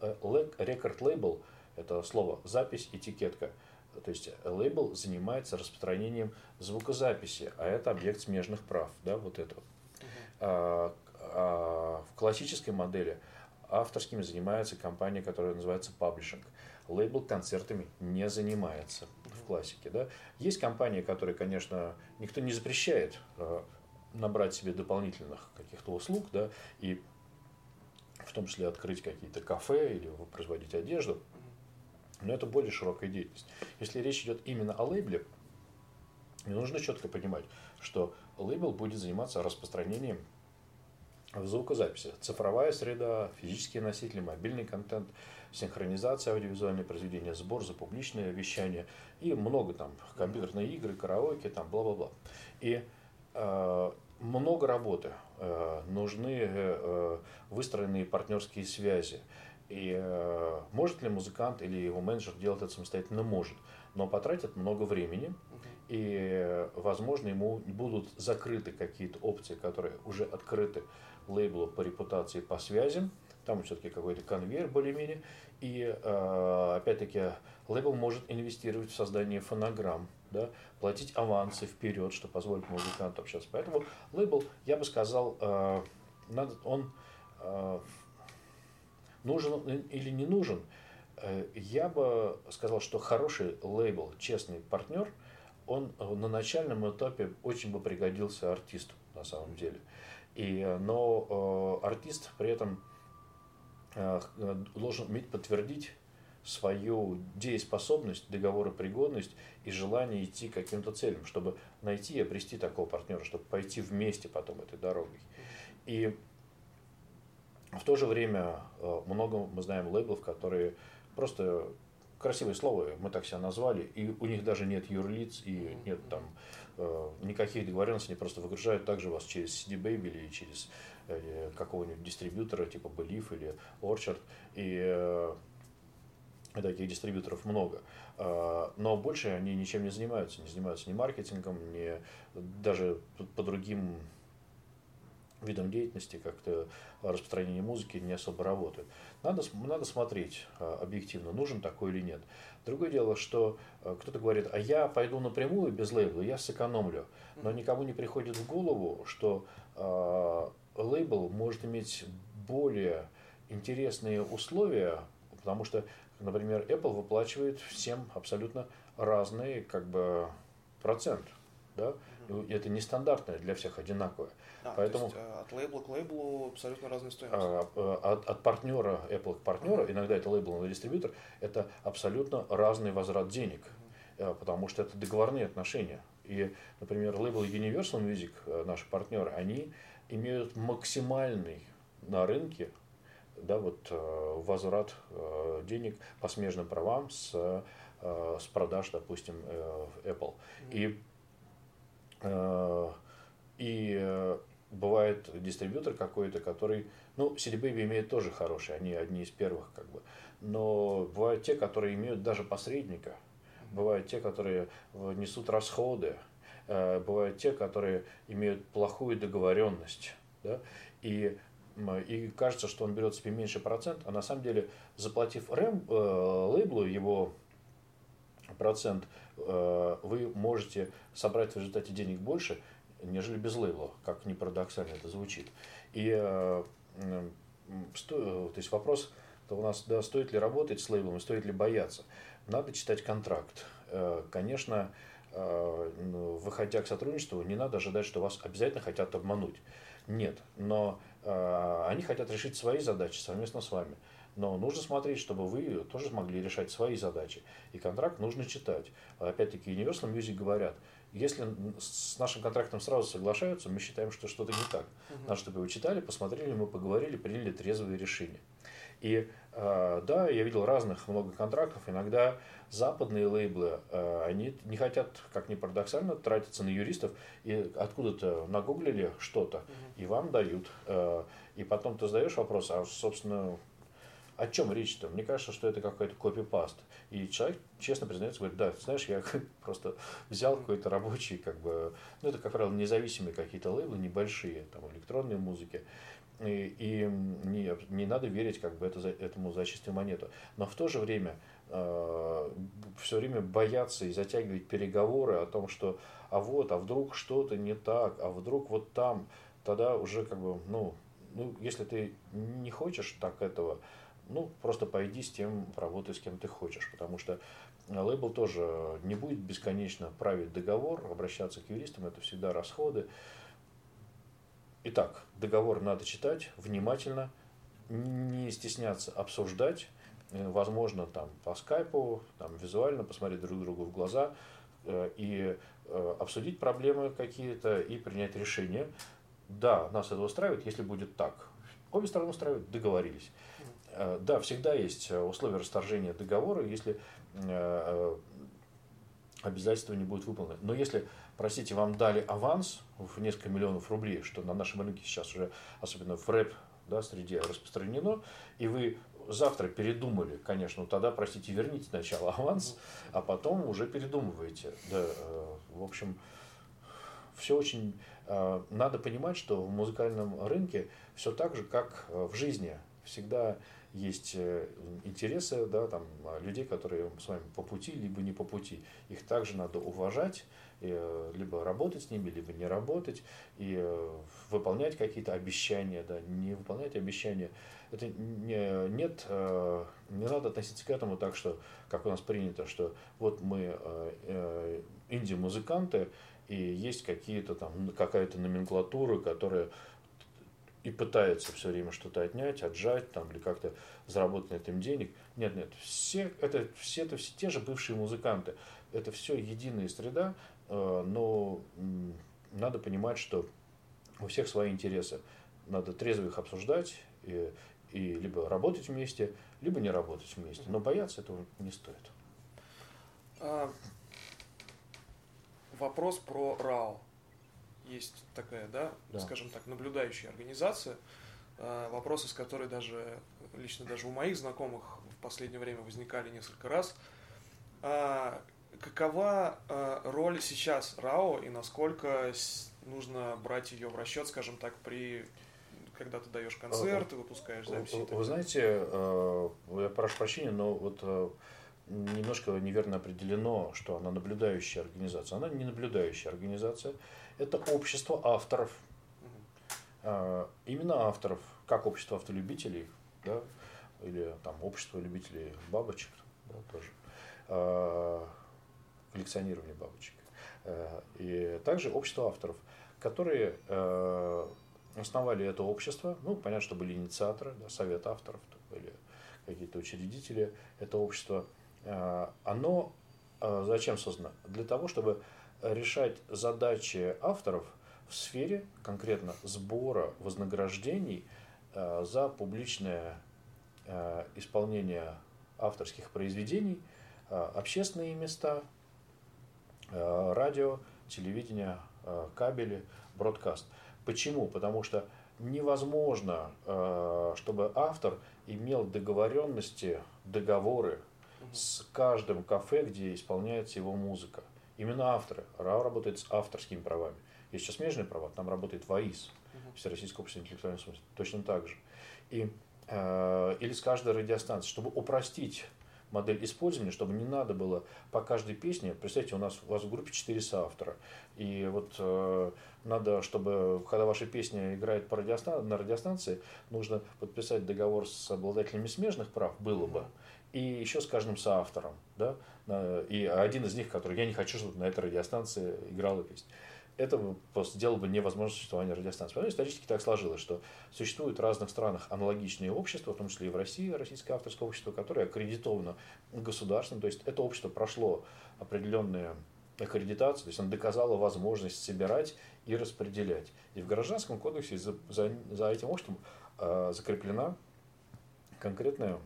рекорд лейбл, это слово запись, этикетка, то есть лейбл занимается распространением звукозаписи, а это объект смежных прав, да, вот это. Uh-huh. А в классической модели авторскими занимается компания, которая называется паблишинг. Лейбл концертами не занимается в классике. Да? Есть компании, которые, конечно, никто не запрещает э, набрать себе дополнительных каких-то услуг, да, и в том числе открыть какие-то кафе или производить одежду, но это более широкая деятельность. Если речь идет именно о лейбле, нужно четко понимать, что лейбл будет заниматься распространением в звукозаписи. Цифровая среда, физические носители, мобильный контент, синхронизация аудиовизуальные произведения, сбор за публичное вещание и много там компьютерные игры, караоке, там бла-бла-бла. И э, много работы, э, нужны э, выстроенные партнерские связи. И э, может ли музыкант или его менеджер делать это самостоятельно? Может. Но потратит много времени, и, возможно, ему будут закрыты какие-то опции, которые уже открыты лейблу по репутации, по связям, там все-таки какой-то конвейер более-менее, и э, опять-таки лейбл может инвестировать в создание фонограмм, да, платить авансы вперед, что позволит музыканту общаться. Поэтому лейбл, я бы сказал, э, он э, нужен или не нужен. Я бы сказал, что хороший лейбл, честный партнер, он на начальном этапе очень бы пригодился артисту на самом деле. И, но э, артист при этом э, должен уметь подтвердить свою дееспособность, договоропригодность и желание идти к каким-то целям, чтобы найти и обрести такого партнера, чтобы пойти вместе потом этой дорогой. И в то же время э, много мы знаем лейблов, которые просто красивые слова, мы так себя назвали, и у них даже нет юрлиц, и нет там э, никаких договоренностей, они просто выгружают также вас через CD Baby или через э, какого-нибудь дистрибьютора типа Belief или Orchard, и э, таких дистрибьюторов много. Э, но больше они ничем не занимаются, не занимаются ни маркетингом, ни даже по другим видом деятельности, как-то распространение музыки не особо работают. Надо, надо смотреть а, объективно, нужен такой или нет. Другое дело, что а, кто-то говорит, а я пойду напрямую без лейбла, я сэкономлю. Но никому не приходит в голову, что э, лейбл может иметь более интересные условия, потому что, например, Apple выплачивает всем абсолютно разный как бы, процент. Да? И это нестандартное для всех одинаковое. А, Поэтому есть, э, от лейбла к лейблу абсолютно разные стоимости. А, э, от, от партнера Apple к партнеру, uh-huh. иногда это лейбл, дистрибьютор, это абсолютно разный возврат денег, uh-huh. потому что это договорные отношения. И, например, лейбл Universal Music, наши партнеры, они имеют максимальный на рынке да, вот, возврат денег по смежным правам с, с продаж, допустим, Apple. И, и бывает дистрибьютор какой-то, который, ну, CD Baby имеет тоже хорошие, они одни из первых, как бы, но бывают те, которые имеют даже посредника, бывают те, которые э, несут расходы, э, бывают те, которые имеют плохую договоренность, да, и и кажется, что он берет себе меньше процент, а на самом деле, заплатив рэм, э, лейблу его процент, э, вы можете собрать в результате денег больше, нежели без лейбла, как ни парадоксально это звучит. И э, то есть вопрос то у нас, да, стоит ли работать с лейблом, стоит ли бояться. Надо читать контракт. Э, конечно, ну, выходя к сотрудничеству, не надо ожидать, что вас обязательно хотят обмануть. Нет, но они хотят решить свои задачи совместно с вами. Но нужно смотреть, чтобы вы тоже смогли решать свои задачи. И контракт нужно читать. Опять-таки, Universal Music говорят, если с нашим контрактом сразу соглашаются, мы считаем, что что-то не так. Угу. Надо, чтобы вы читали, посмотрели, мы поговорили, приняли трезвые решения. И э, да, я видел разных много контрактов. Иногда западные лейблы, э, они не хотят, как ни парадоксально, тратиться на юристов и откуда-то нагуглили что-то, угу. и вам дают. Э, и потом ты задаешь вопрос, а, собственно, о чем речь-то? Мне кажется, что это какой-то копипаст. И человек честно признается, говорит, да, знаешь, я просто взял какой-то рабочий, как бы, ну это, как правило, независимые какие-то лейблы, небольшие, там, электронные музыки. И, и не, не надо верить как бы это, этому за чистую монету. Но в то же время э, все время бояться и затягивать переговоры о том, что а вот, а вдруг что-то не так, а вдруг вот там, тогда уже как бы, ну, ну, если ты не хочешь так этого, ну, просто пойди с тем, поработай с кем ты хочешь, потому что лейбл тоже не будет бесконечно править договор, обращаться к юристам, это всегда расходы. Итак, договор надо читать внимательно, не стесняться обсуждать, э, возможно, там по скайпу, там визуально посмотреть друг другу в глаза э, и э, обсудить проблемы какие-то и принять решение. Да, нас это устраивает, если будет так. Обе стороны устраивают, договорились. Э, да, всегда есть э, условия расторжения договора, если э, обязательства не будут выполнены. Но если, простите, вам дали аванс в несколько миллионов рублей, что на нашем рынке сейчас уже, особенно в рэп да, среде распространено, и вы завтра передумали, конечно, тогда, простите, верните сначала аванс, а потом уже передумываете. Да, в общем, все очень... Надо понимать, что в музыкальном рынке все так же, как в жизни. Всегда есть э, интересы да, там, а, людей, которые с вами по пути, либо не по пути. Их также надо уважать, э, либо работать с ними, либо не работать, и э, выполнять какие-то обещания, да, не выполнять обещания. Это не, нет, не надо относиться к этому так, что, как у нас принято, что вот мы инди-музыканты, и есть какие-то там, какая-то номенклатура, которая и пытается все время что-то отнять, отжать там, или как-то заработать на этом денег. Нет, нет, все это, все это все те же бывшие музыканты. Это все единая среда, э, но надо понимать, что у всех свои интересы. Надо трезво их обсуждать и, и либо работать вместе, либо не работать вместе. Но бояться этого не стоит. А, вопрос про РАО есть такая, да, да. скажем так, наблюдающая организация, а, вопросы, с которой даже лично даже у моих знакомых в последнее время возникали несколько раз. А, какова а, роль сейчас РАО и насколько нужно брать ее в расчет, скажем так, при когда ты даешь концерты, выпускаешь записи? Вы знаете, я прошу прощения, но вот немножко неверно определено, что она наблюдающая организация. Она не наблюдающая организация это общество авторов. А, именно авторов, как общество автолюбителей, да, или там общество любителей бабочек, да, тоже, а, коллекционирование бабочек. А, и также общество авторов, которые основали это общество, ну, понятно, что были инициаторы, да, совет авторов, были какие-то учредители этого общества. Оно зачем создано? Для того, чтобы решать задачи авторов в сфере конкретно сбора вознаграждений э, за публичное исполнение авторских произведений, общественные места, радио, телевидение, кабели, бродкаст. Почему? Потому что невозможно, чтобы автор имел договоренности, договоры с каждым кафе, где исполняется его музыка. Именно авторы. РАО работает с авторскими правами. Есть еще смежные права, там работает ВАИС. Всероссийское общество интеллектуальной собственности, точно так же. И, э, или с каждой радиостанции, чтобы упростить модель использования, чтобы не надо было по каждой песне, представьте, у нас у вас в группе 4 соавтора, и вот э, надо, чтобы, когда ваша песня играет по радиостан на радиостанции, нужно подписать договор с обладателями смежных прав, было бы, и еще с каждым соавтором. Да? И один из них, который я не хочу, чтобы на этой радиостанции играла песня это просто сделало бы невозможно существование радиостанции. Потому что исторически так сложилось, что существуют в разных странах аналогичные общества, в том числе и в России, российское авторское общество, которое аккредитовано государством. То есть это общество прошло определенные аккредитацию, то есть оно доказало возможность собирать и распределять. И в Гражданском кодексе за, за, за этим обществом э, закреплена конкретная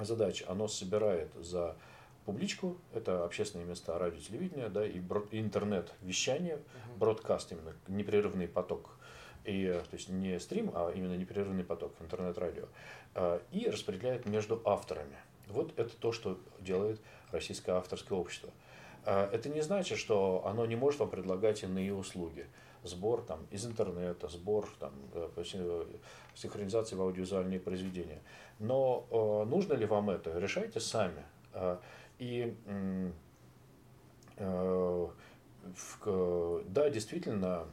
задача. Оно собирает за публичку, это общественные места радио, телевидения, да, и, интернет-вещание, uh-huh. бродкаст именно, непрерывный поток. И, то есть не стрим, а именно непрерывный поток, интернет-радио. А, и распределяет между авторами. Вот это то, что делает Российское авторское общество. А, это не значит, что оно не может вам предлагать иные услуги. Сбор там, из интернета, сбор там, э, синхронизации в аудиовизуальные произведения. Но э, нужно ли вам это? Решайте сами. А, и э, да, действительно,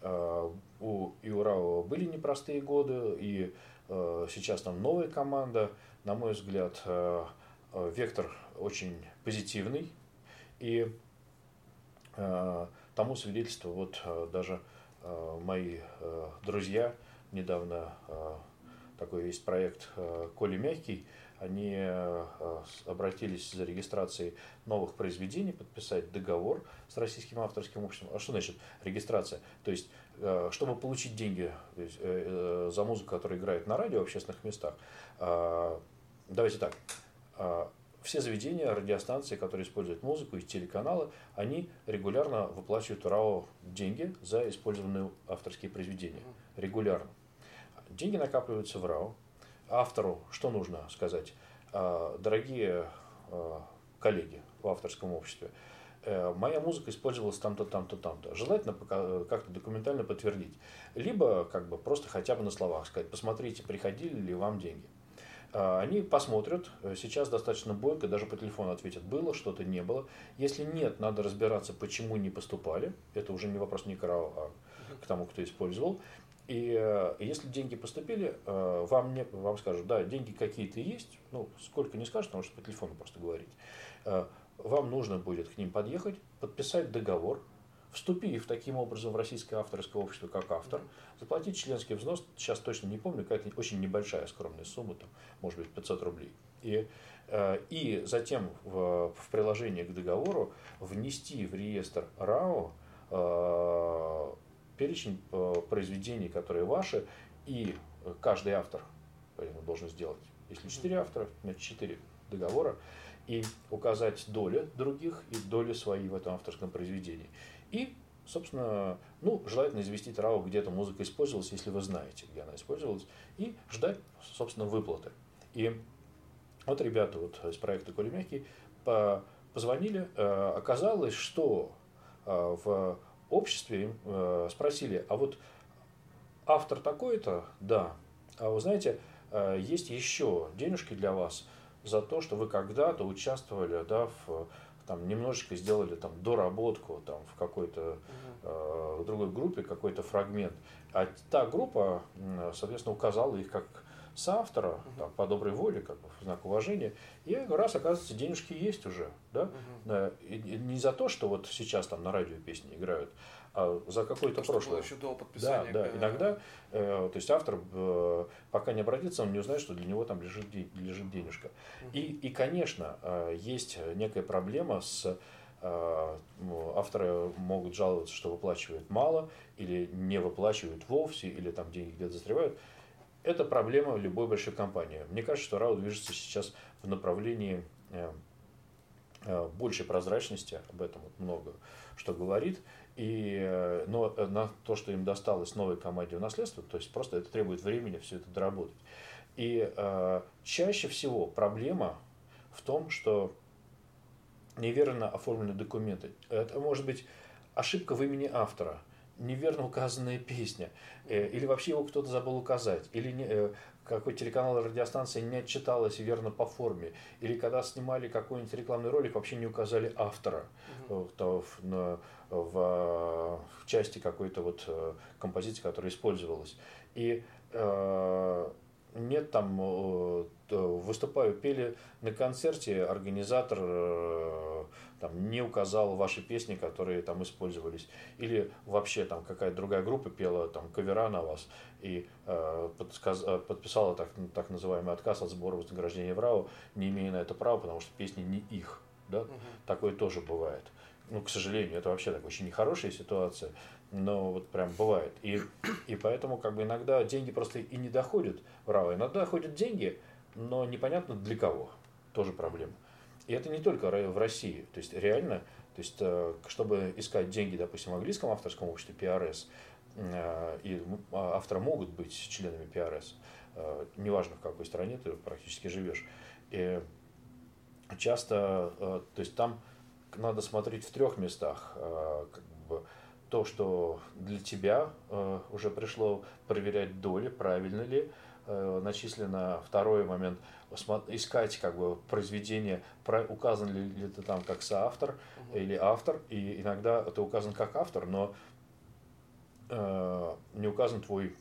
э, у Иурау были непростые годы, и э, сейчас там новая команда. На мой взгляд, вектор очень позитивный. И тому свидетельство вот даже мои друзья недавно такой есть проект Коли Мягкий, они э, обратились за регистрацией новых произведений, подписать договор с российским авторским обществом. А что значит регистрация? То есть, э, чтобы получить деньги э, за музыку, которая играет на радио в общественных местах, давайте так, все заведения, радиостанции, которые используют музыку и телеканалы, они регулярно выплачивают РАО деньги за использованные авторские произведения. Регулярно. Деньги накапливаются в РАО, автору что нужно сказать? А, дорогие а, коллеги в авторском обществе, э, моя музыка использовалась там-то, там-то, там-то. Желательно как-то документально подтвердить. Либо как бы просто хотя бы на словах сказать, посмотрите, приходили ли вам деньги. А, они посмотрят, сейчас достаточно бойко, даже по телефону ответят, было что-то, не было. Если нет, надо разбираться, почему не поступали. Это уже не вопрос не к РАО, а к тому, кто использовал. И э, если деньги поступили, э, вам, не, вам скажут, да, деньги какие-то есть, ну, сколько не скажут, потому что по телефону просто говорить. Э, вам нужно будет к ним подъехать, подписать договор, вступив таким образом в российское авторское общество как автор, заплатить членский взнос, сейчас точно не помню, какая-то очень небольшая скромная сумма, там, может быть, 500 рублей. И, и затем в, в приложение к договору внести в реестр РАО перечень э, произведений, которые ваши, и каждый автор должен сделать. Если четыре автора, значит четыре договора, и указать доли других и доли свои в этом авторском произведении. И, собственно, ну, желательно известить РАО, где эта музыка использовалась, если вы знаете, где она использовалась, и ждать, собственно, выплаты. И вот ребята вот из проекта Коли позвонили, э, оказалось, что э, в обществе э, спросили, а вот автор такой-то, да, а вы знаете, есть еще денежки для вас за то, что вы когда-то участвовали, да, в там немножечко сделали там доработку там в какой-то э, другой группе какой-то фрагмент, а та группа, соответственно, указала их как соавтора, там, по доброй воле, как бы, в знак уважения, и раз, оказывается, денежки есть уже, да, uh и, и не за то, что вот сейчас там на радио песни играют, а за какое-то прошлое. еще до подписания. Да, да, иногда, э, то есть автор, э, пока не обратится, он не узнает, что для него там лежит, лежит денежка. И, и, конечно, э, есть некая проблема с э, авторы могут жаловаться, что выплачивают мало, или не выплачивают вовсе, или там деньги где-то застревают. Это проблема любой большой компании. Мне кажется, что РАО движется сейчас в направлении э, э, большей прозрачности, об этом много что говорит, и, э, но на то, что им досталось новой команде в наследство, то есть просто это требует времени все это доработать. И э, чаще всего проблема в том, что неверно оформлены документы. Это может быть ошибка в имени автора – неверно указанная песня, э, или вообще его кто-то забыл указать, или э, какой телеканал или радиостанция не отчиталась верно по форме, или когда снимали какой-нибудь рекламный ролик, вообще не указали автора угу. то, в, в, в, в части какой-то вот композиции, которая использовалась. И э, нет там, э, выступаю, пели на концерте, организатор э, там, не указал ваши песни, которые там использовались. Или вообще там какая-то другая группа пела там кавера на вас и э, подсказ, э, подписала так, так называемый отказ от сбора вознаграждения в РАО, не имея на это права, потому что песни не их. Да? Угу. Такое тоже бывает. Ну, к сожалению, это вообще так очень нехорошая ситуация, но вот прям бывает. И, и поэтому как бы иногда деньги просто и не доходят в РАО. Иногда доходят деньги, но непонятно для кого. Тоже проблема. И это не только в России. То есть реально, то есть, э, чтобы искать деньги, допустим, в английском авторском обществе PRS, э, и а, авторы могут быть членами PRS, э, неважно в какой стране ты практически живешь. И часто, то есть там надо смотреть в трех местах. Как бы, то, что для тебя уже пришло проверять доли, правильно ли начислено. Второй момент – искать как бы произведение, указан ли, ли ты там как соавтор угу. или автор, и иногда ты указан как автор, но э, не указан твой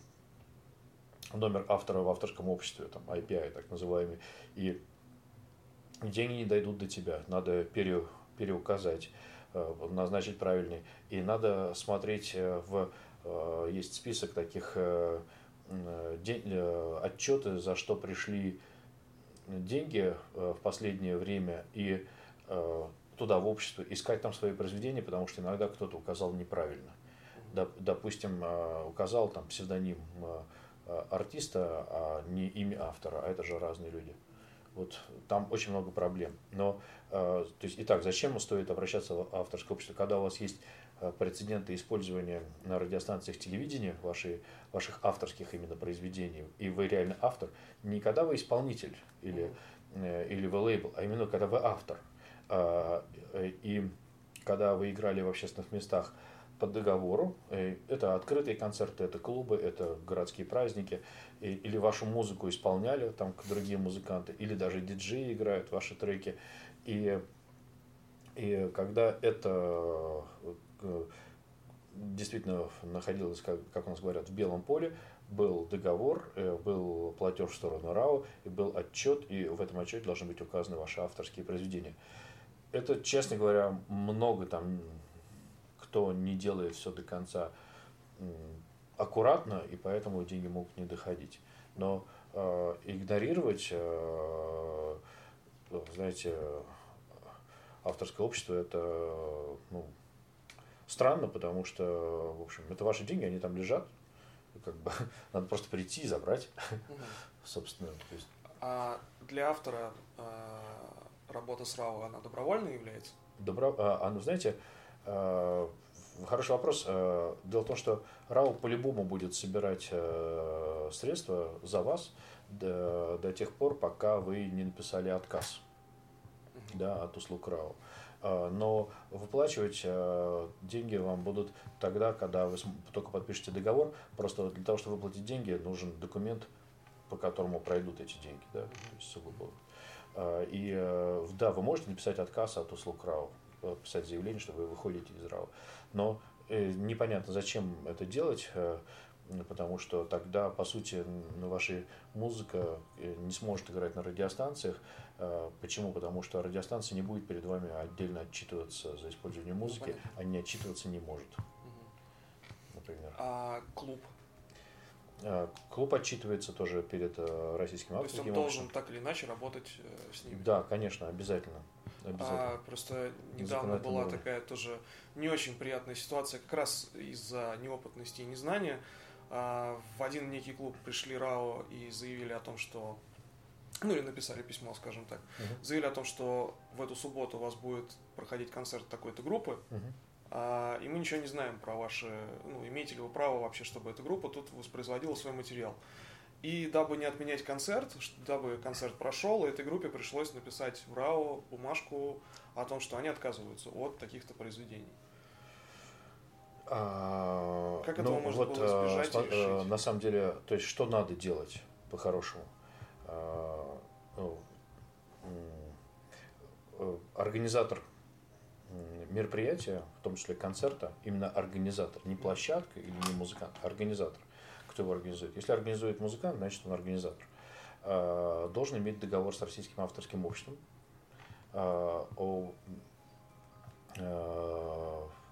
номер автора в авторском обществе, там IPI так называемый, и деньги не дойдут до тебя, надо пере, переуказать, э, назначить правильный, и надо смотреть э, в э, есть список таких э, э, отчеты, за что пришли деньги э, в последнее время и э, туда, в общество, искать там свои произведения, потому что иногда кто-то указал неправильно. Допустим, э, указал там псевдоним артиста, а не имя автора, а это же разные люди. Вот там очень много проблем. Но, то есть, итак, зачем стоит обращаться в авторское общество, когда у вас есть Э, прецеденты использования на радиостанциях телевидения ваши, ваших авторских именно произведений, и вы реально автор, не когда вы исполнитель или, э, или вы лейбл, а именно когда вы автор. А, э, и когда вы играли в общественных местах по договору, это открытые концерты, это клубы, это городские праздники, или вашу музыку исполняли там другие музыканты, или даже диджеи играют ваши треки. И, и когда это Э, действительно находилась, как, как у нас говорят, в белом поле, был договор, э, был платеж в сторону РАО, и был отчет, и в этом отчете должны быть указаны ваши авторские произведения. Это, честно говоря, много там, кто не делает все до конца аккуратно, и поэтому деньги могут не доходить. Но э, игнорировать, э, знаете, авторское общество, это ну, странно, потому что, в общем, это ваши деньги, они там лежат. Как бы, надо просто прийти и забрать, угу. собственно. То есть... А для автора э, работа с РАО, она добровольной является? Добро... А, а, ну, знаете, э, хороший вопрос. Э, дело в том, что РАО по-любому будет собирать средства за вас до, до тех пор, пока вы не написали отказ да, от услуг РАО. А, но выплачивать а, деньги вам будут тогда, когда вы только подпишете договор. Просто для того, чтобы выплатить деньги, нужен документ, по которому пройдут эти деньги. Да? То есть сугубо. А, и да, вы можете написать отказ от услуг РАО, писать заявление, что вы выходите из РАО. Но э, непонятно, зачем это делать, э, потому что тогда, по сути, ваша музыка э, не сможет играть на радиостанциях, а, почему? Потому что радиостанция не будет перед вами отдельно отчитываться за использование ну, музыки, ну, а не отчитываться не может. Например. А клуб? А, клуб отчитывается тоже перед э, российским авторским То есть он должен так или иначе работать э, с ними? Да, конечно, обязательно. обязательно. А, просто недавно была уровне. такая тоже не очень приятная ситуация, как раз из-за неопытности и незнания. А, в один некий клуб пришли РАО и заявили о том, что ну или написали письмо, скажем так, uh-huh. заявили о том, что в эту субботу у вас будет проходить концерт такой-то группы, uh-huh. а, и мы ничего не знаем про ваши, ну, имеете ли вы право вообще, чтобы эта группа тут воспроизводила свой материал. И дабы не отменять концерт, дабы концерт прошел, этой группе пришлось написать в РАО бумажку о том, что они отказываются от таких-то произведений. А, как этого ну, можно вот, было избежать? А, на самом деле, то есть что надо делать по-хорошему? А, ну, э, организатор мероприятия, в том числе концерта, именно организатор, не площадка или не музыкант, а организатор, кто его организует. Если организует музыкант, значит он организатор. должен иметь договор с Российским авторским обществом о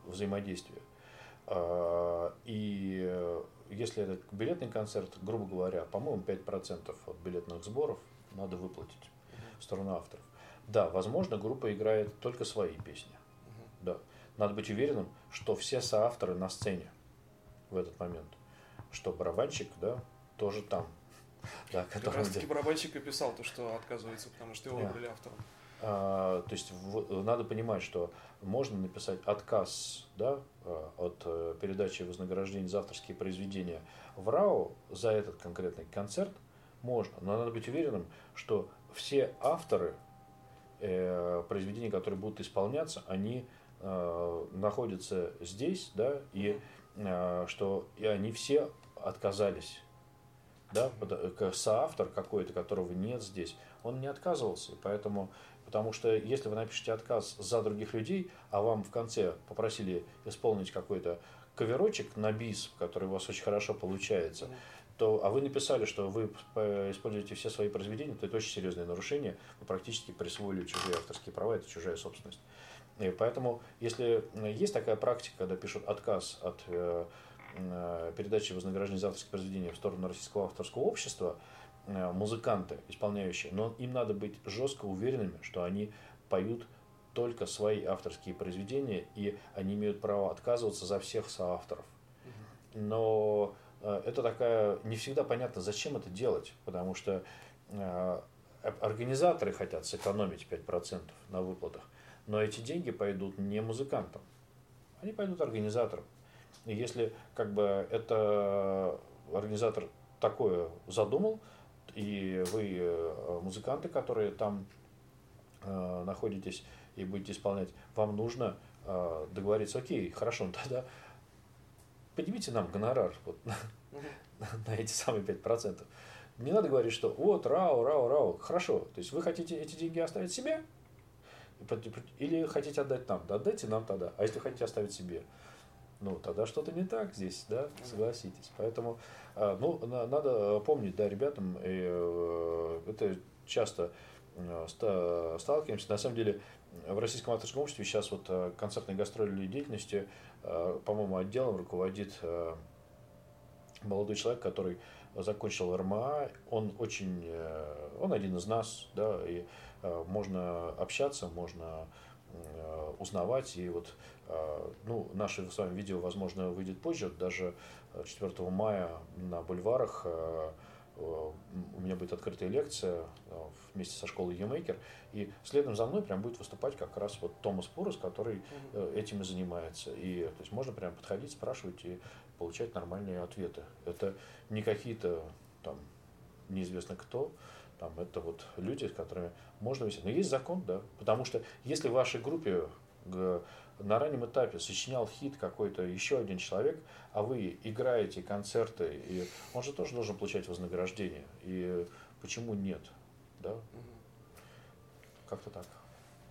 взаимодействии. И если это билетный концерт, грубо говоря, по-моему, 5% от билетных сборов надо выплатить в сторону авторов. Да, возможно, группа играет только свои песни. Да. Надо быть уверенным, что все соавторы на сцене в этот момент. Что барабанщик, да, тоже там. Да, как раз таки барабанщик и писал то, что отказывается, потому что его выбрали автором. А, то есть в, надо понимать, что можно написать отказ да, а, от э, передачи вознаграждений за авторские произведения в РАО за этот конкретный концерт можно, но надо быть уверенным, что все авторы э, произведений, которые будут исполняться, они э, находятся здесь, да, и э, что и они все отказались да, соавтор какой-то, которого нет здесь, он не отказывался. И поэтому Потому что если вы напишете отказ за других людей, а вам в конце попросили исполнить какой-то коверочек на бис, который у вас очень хорошо получается, то, а вы написали, что вы используете все свои произведения, то это очень серьезное нарушение. Вы практически присвоили чужие авторские права, это чужая собственность. И поэтому, если есть такая практика, когда пишут отказ от э, э, передачи вознаграждения за авторские произведения в сторону российского авторского общества, музыканты, исполняющие, но им надо быть жестко уверенными, что они поют только свои авторские произведения, и они имеют право отказываться за всех соавторов. Но э, это такая, не всегда понятно, зачем это делать, потому что э, организаторы хотят сэкономить 5% на выплатах, но эти деньги пойдут не музыкантам, они пойдут организаторам. И если как бы это организатор такое задумал, и вы э, музыканты, которые там э, находитесь и будете исполнять, вам нужно э, договориться, окей, хорошо, ну тогда поднимите нам гонорар вот, на, на эти самые 5%. Не надо говорить, что вот, рау, рау, рау. Хорошо, то есть вы хотите эти деньги оставить себе? Или хотите отдать нам? Да отдайте нам тогда. А если хотите оставить себе? Ну, тогда что-то не так здесь, да, согласитесь. Поэтому, а, ну, надо помнить, да, ребятам, э, это часто э, сталкиваемся. На самом деле, в российском авторском обществе сейчас вот э, концертной гастрольной деятельности, по-моему, отделом руководит молодой человек, который закончил РМА, он очень, он один из нас, да, и можно общаться, можно узнавать, и вот а, ну, наше с вами видео, возможно, выйдет позже, даже 4 э, мая на бульварах э, у меня будет открытая лекция э, вместе со школой Емейкер, и следом за мной прям будет выступать как раз вот Томас Пурос, который этим и занимается. И то есть можно прям подходить, спрашивать и получать нормальные ответы. Это не какие-то там неизвестно кто, там, это вот люди, с которыми можно вести. Но есть закон, да. Потому что если в вашей группе на раннем этапе сочинял хит какой-то еще один человек, а вы играете концерты, и он же тоже должен получать вознаграждение. И почему нет? Да? Как-то так.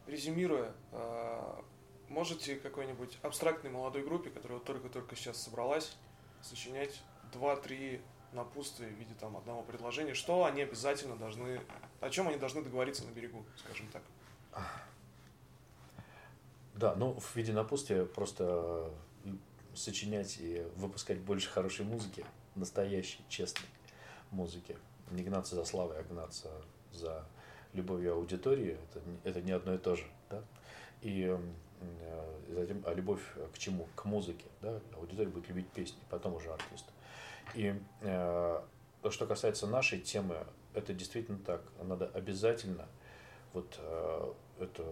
Резюмируя, а, можете какой-нибудь абстрактной молодой группе, которая вот только-только сейчас собралась, сочинять 2-3 напутствие в виде там одного предложения, что они обязательно должны, о чем они должны договориться на берегу, скажем так. Да, ну в виде напутствия просто сочинять и выпускать больше хорошей музыки, настоящей, честной музыки. Не гнаться за славой, а гнаться за любовью аудитории. Это, это не одно и то же. Да? Э, и затем, а любовь к чему? К музыке. Да? Аудитория будет любить песни, потом уже артиста. И э, то, что касается нашей темы, это действительно так. Надо обязательно вот э, это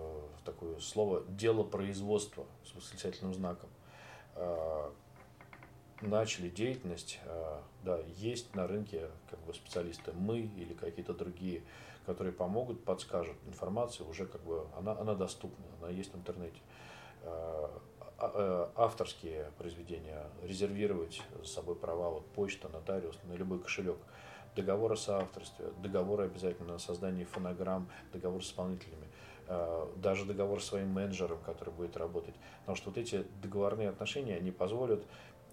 такое слово дело производства с восклицательным знаком. Э, начали деятельность, э, да, есть на рынке как бы специалисты, мы или какие-то другие, которые помогут, подскажут. Информация уже как бы, она, она доступна, она есть в интернете. Э, авторские произведения, резервировать за собой права, вот почта, нотариус, на любой кошелек, договор о соавторстве, договоры обязательно на создание фонограмм, договор с исполнителями, даже договор с своим менеджером, который будет работать. Потому что вот эти договорные отношения, они позволят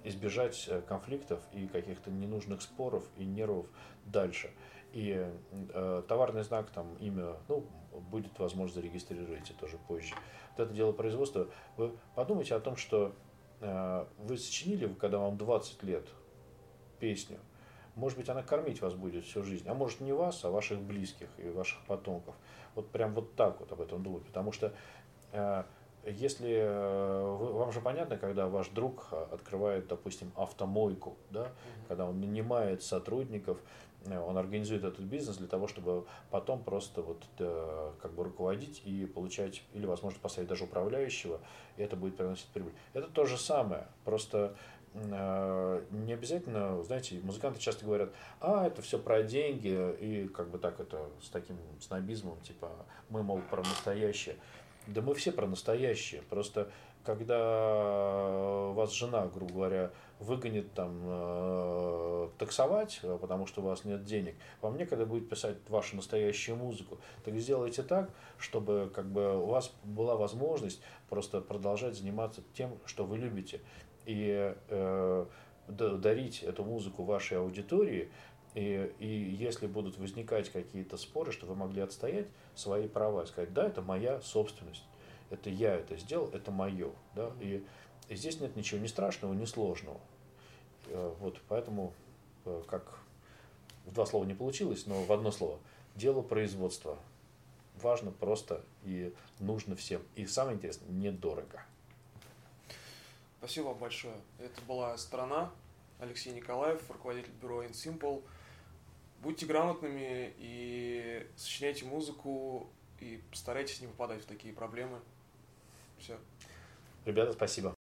избежать э, конфликтов и каких-то ненужных споров и нервов дальше. И э, товарный знак, там, имя, ну, будет возможность зарегистрировать тоже позже. Вот это дело производства. Вы подумайте о том, что э, вы сочинили, когда вам 20 лет, песню. Может быть, она кормить вас будет всю жизнь. А может, не вас, а ваших близких и ваших потомков. Вот прям вот так вот об этом думать. Потому что э, если э, вы, вам же понятно, когда ваш друг открывает, допустим, автомойку, да, mm-hmm. когда он нанимает сотрудников, он организует этот бизнес для того, чтобы потом просто вот э, как бы руководить и получать, или, возможно, поставить даже управляющего, и это будет приносить прибыль. Это то же самое, просто не обязательно, знаете, музыканты часто говорят, а, это все про деньги, и как бы так это с таким снобизмом, типа, мы, мол, про настоящее. Да мы все про настоящее. Просто когда вас жена, грубо говоря, выгонит там э, таксовать, э, потому что у вас нет денег, вам некогда будет писать вашу настоящую музыку. Так сделайте так, чтобы как бы у вас была возможность просто продолжать заниматься тем, что вы любите. И э, дарить эту музыку вашей аудитории, и, и если будут возникать какие-то споры, что вы могли отстоять свои права и сказать, да, это моя собственность, это я это сделал, это мое. Да? И, и здесь нет ничего ни страшного, ни сложного. Э, вот поэтому, э, как в два слова не получилось, но в одно слово, дело производства. Важно просто и нужно всем. И самое интересное, недорого. Спасибо вам большое. Это была «Страна». Алексей Николаев, руководитель бюро InSimple будьте грамотными и сочиняйте музыку и постарайтесь не попадать в такие проблемы. Все. Ребята, спасибо.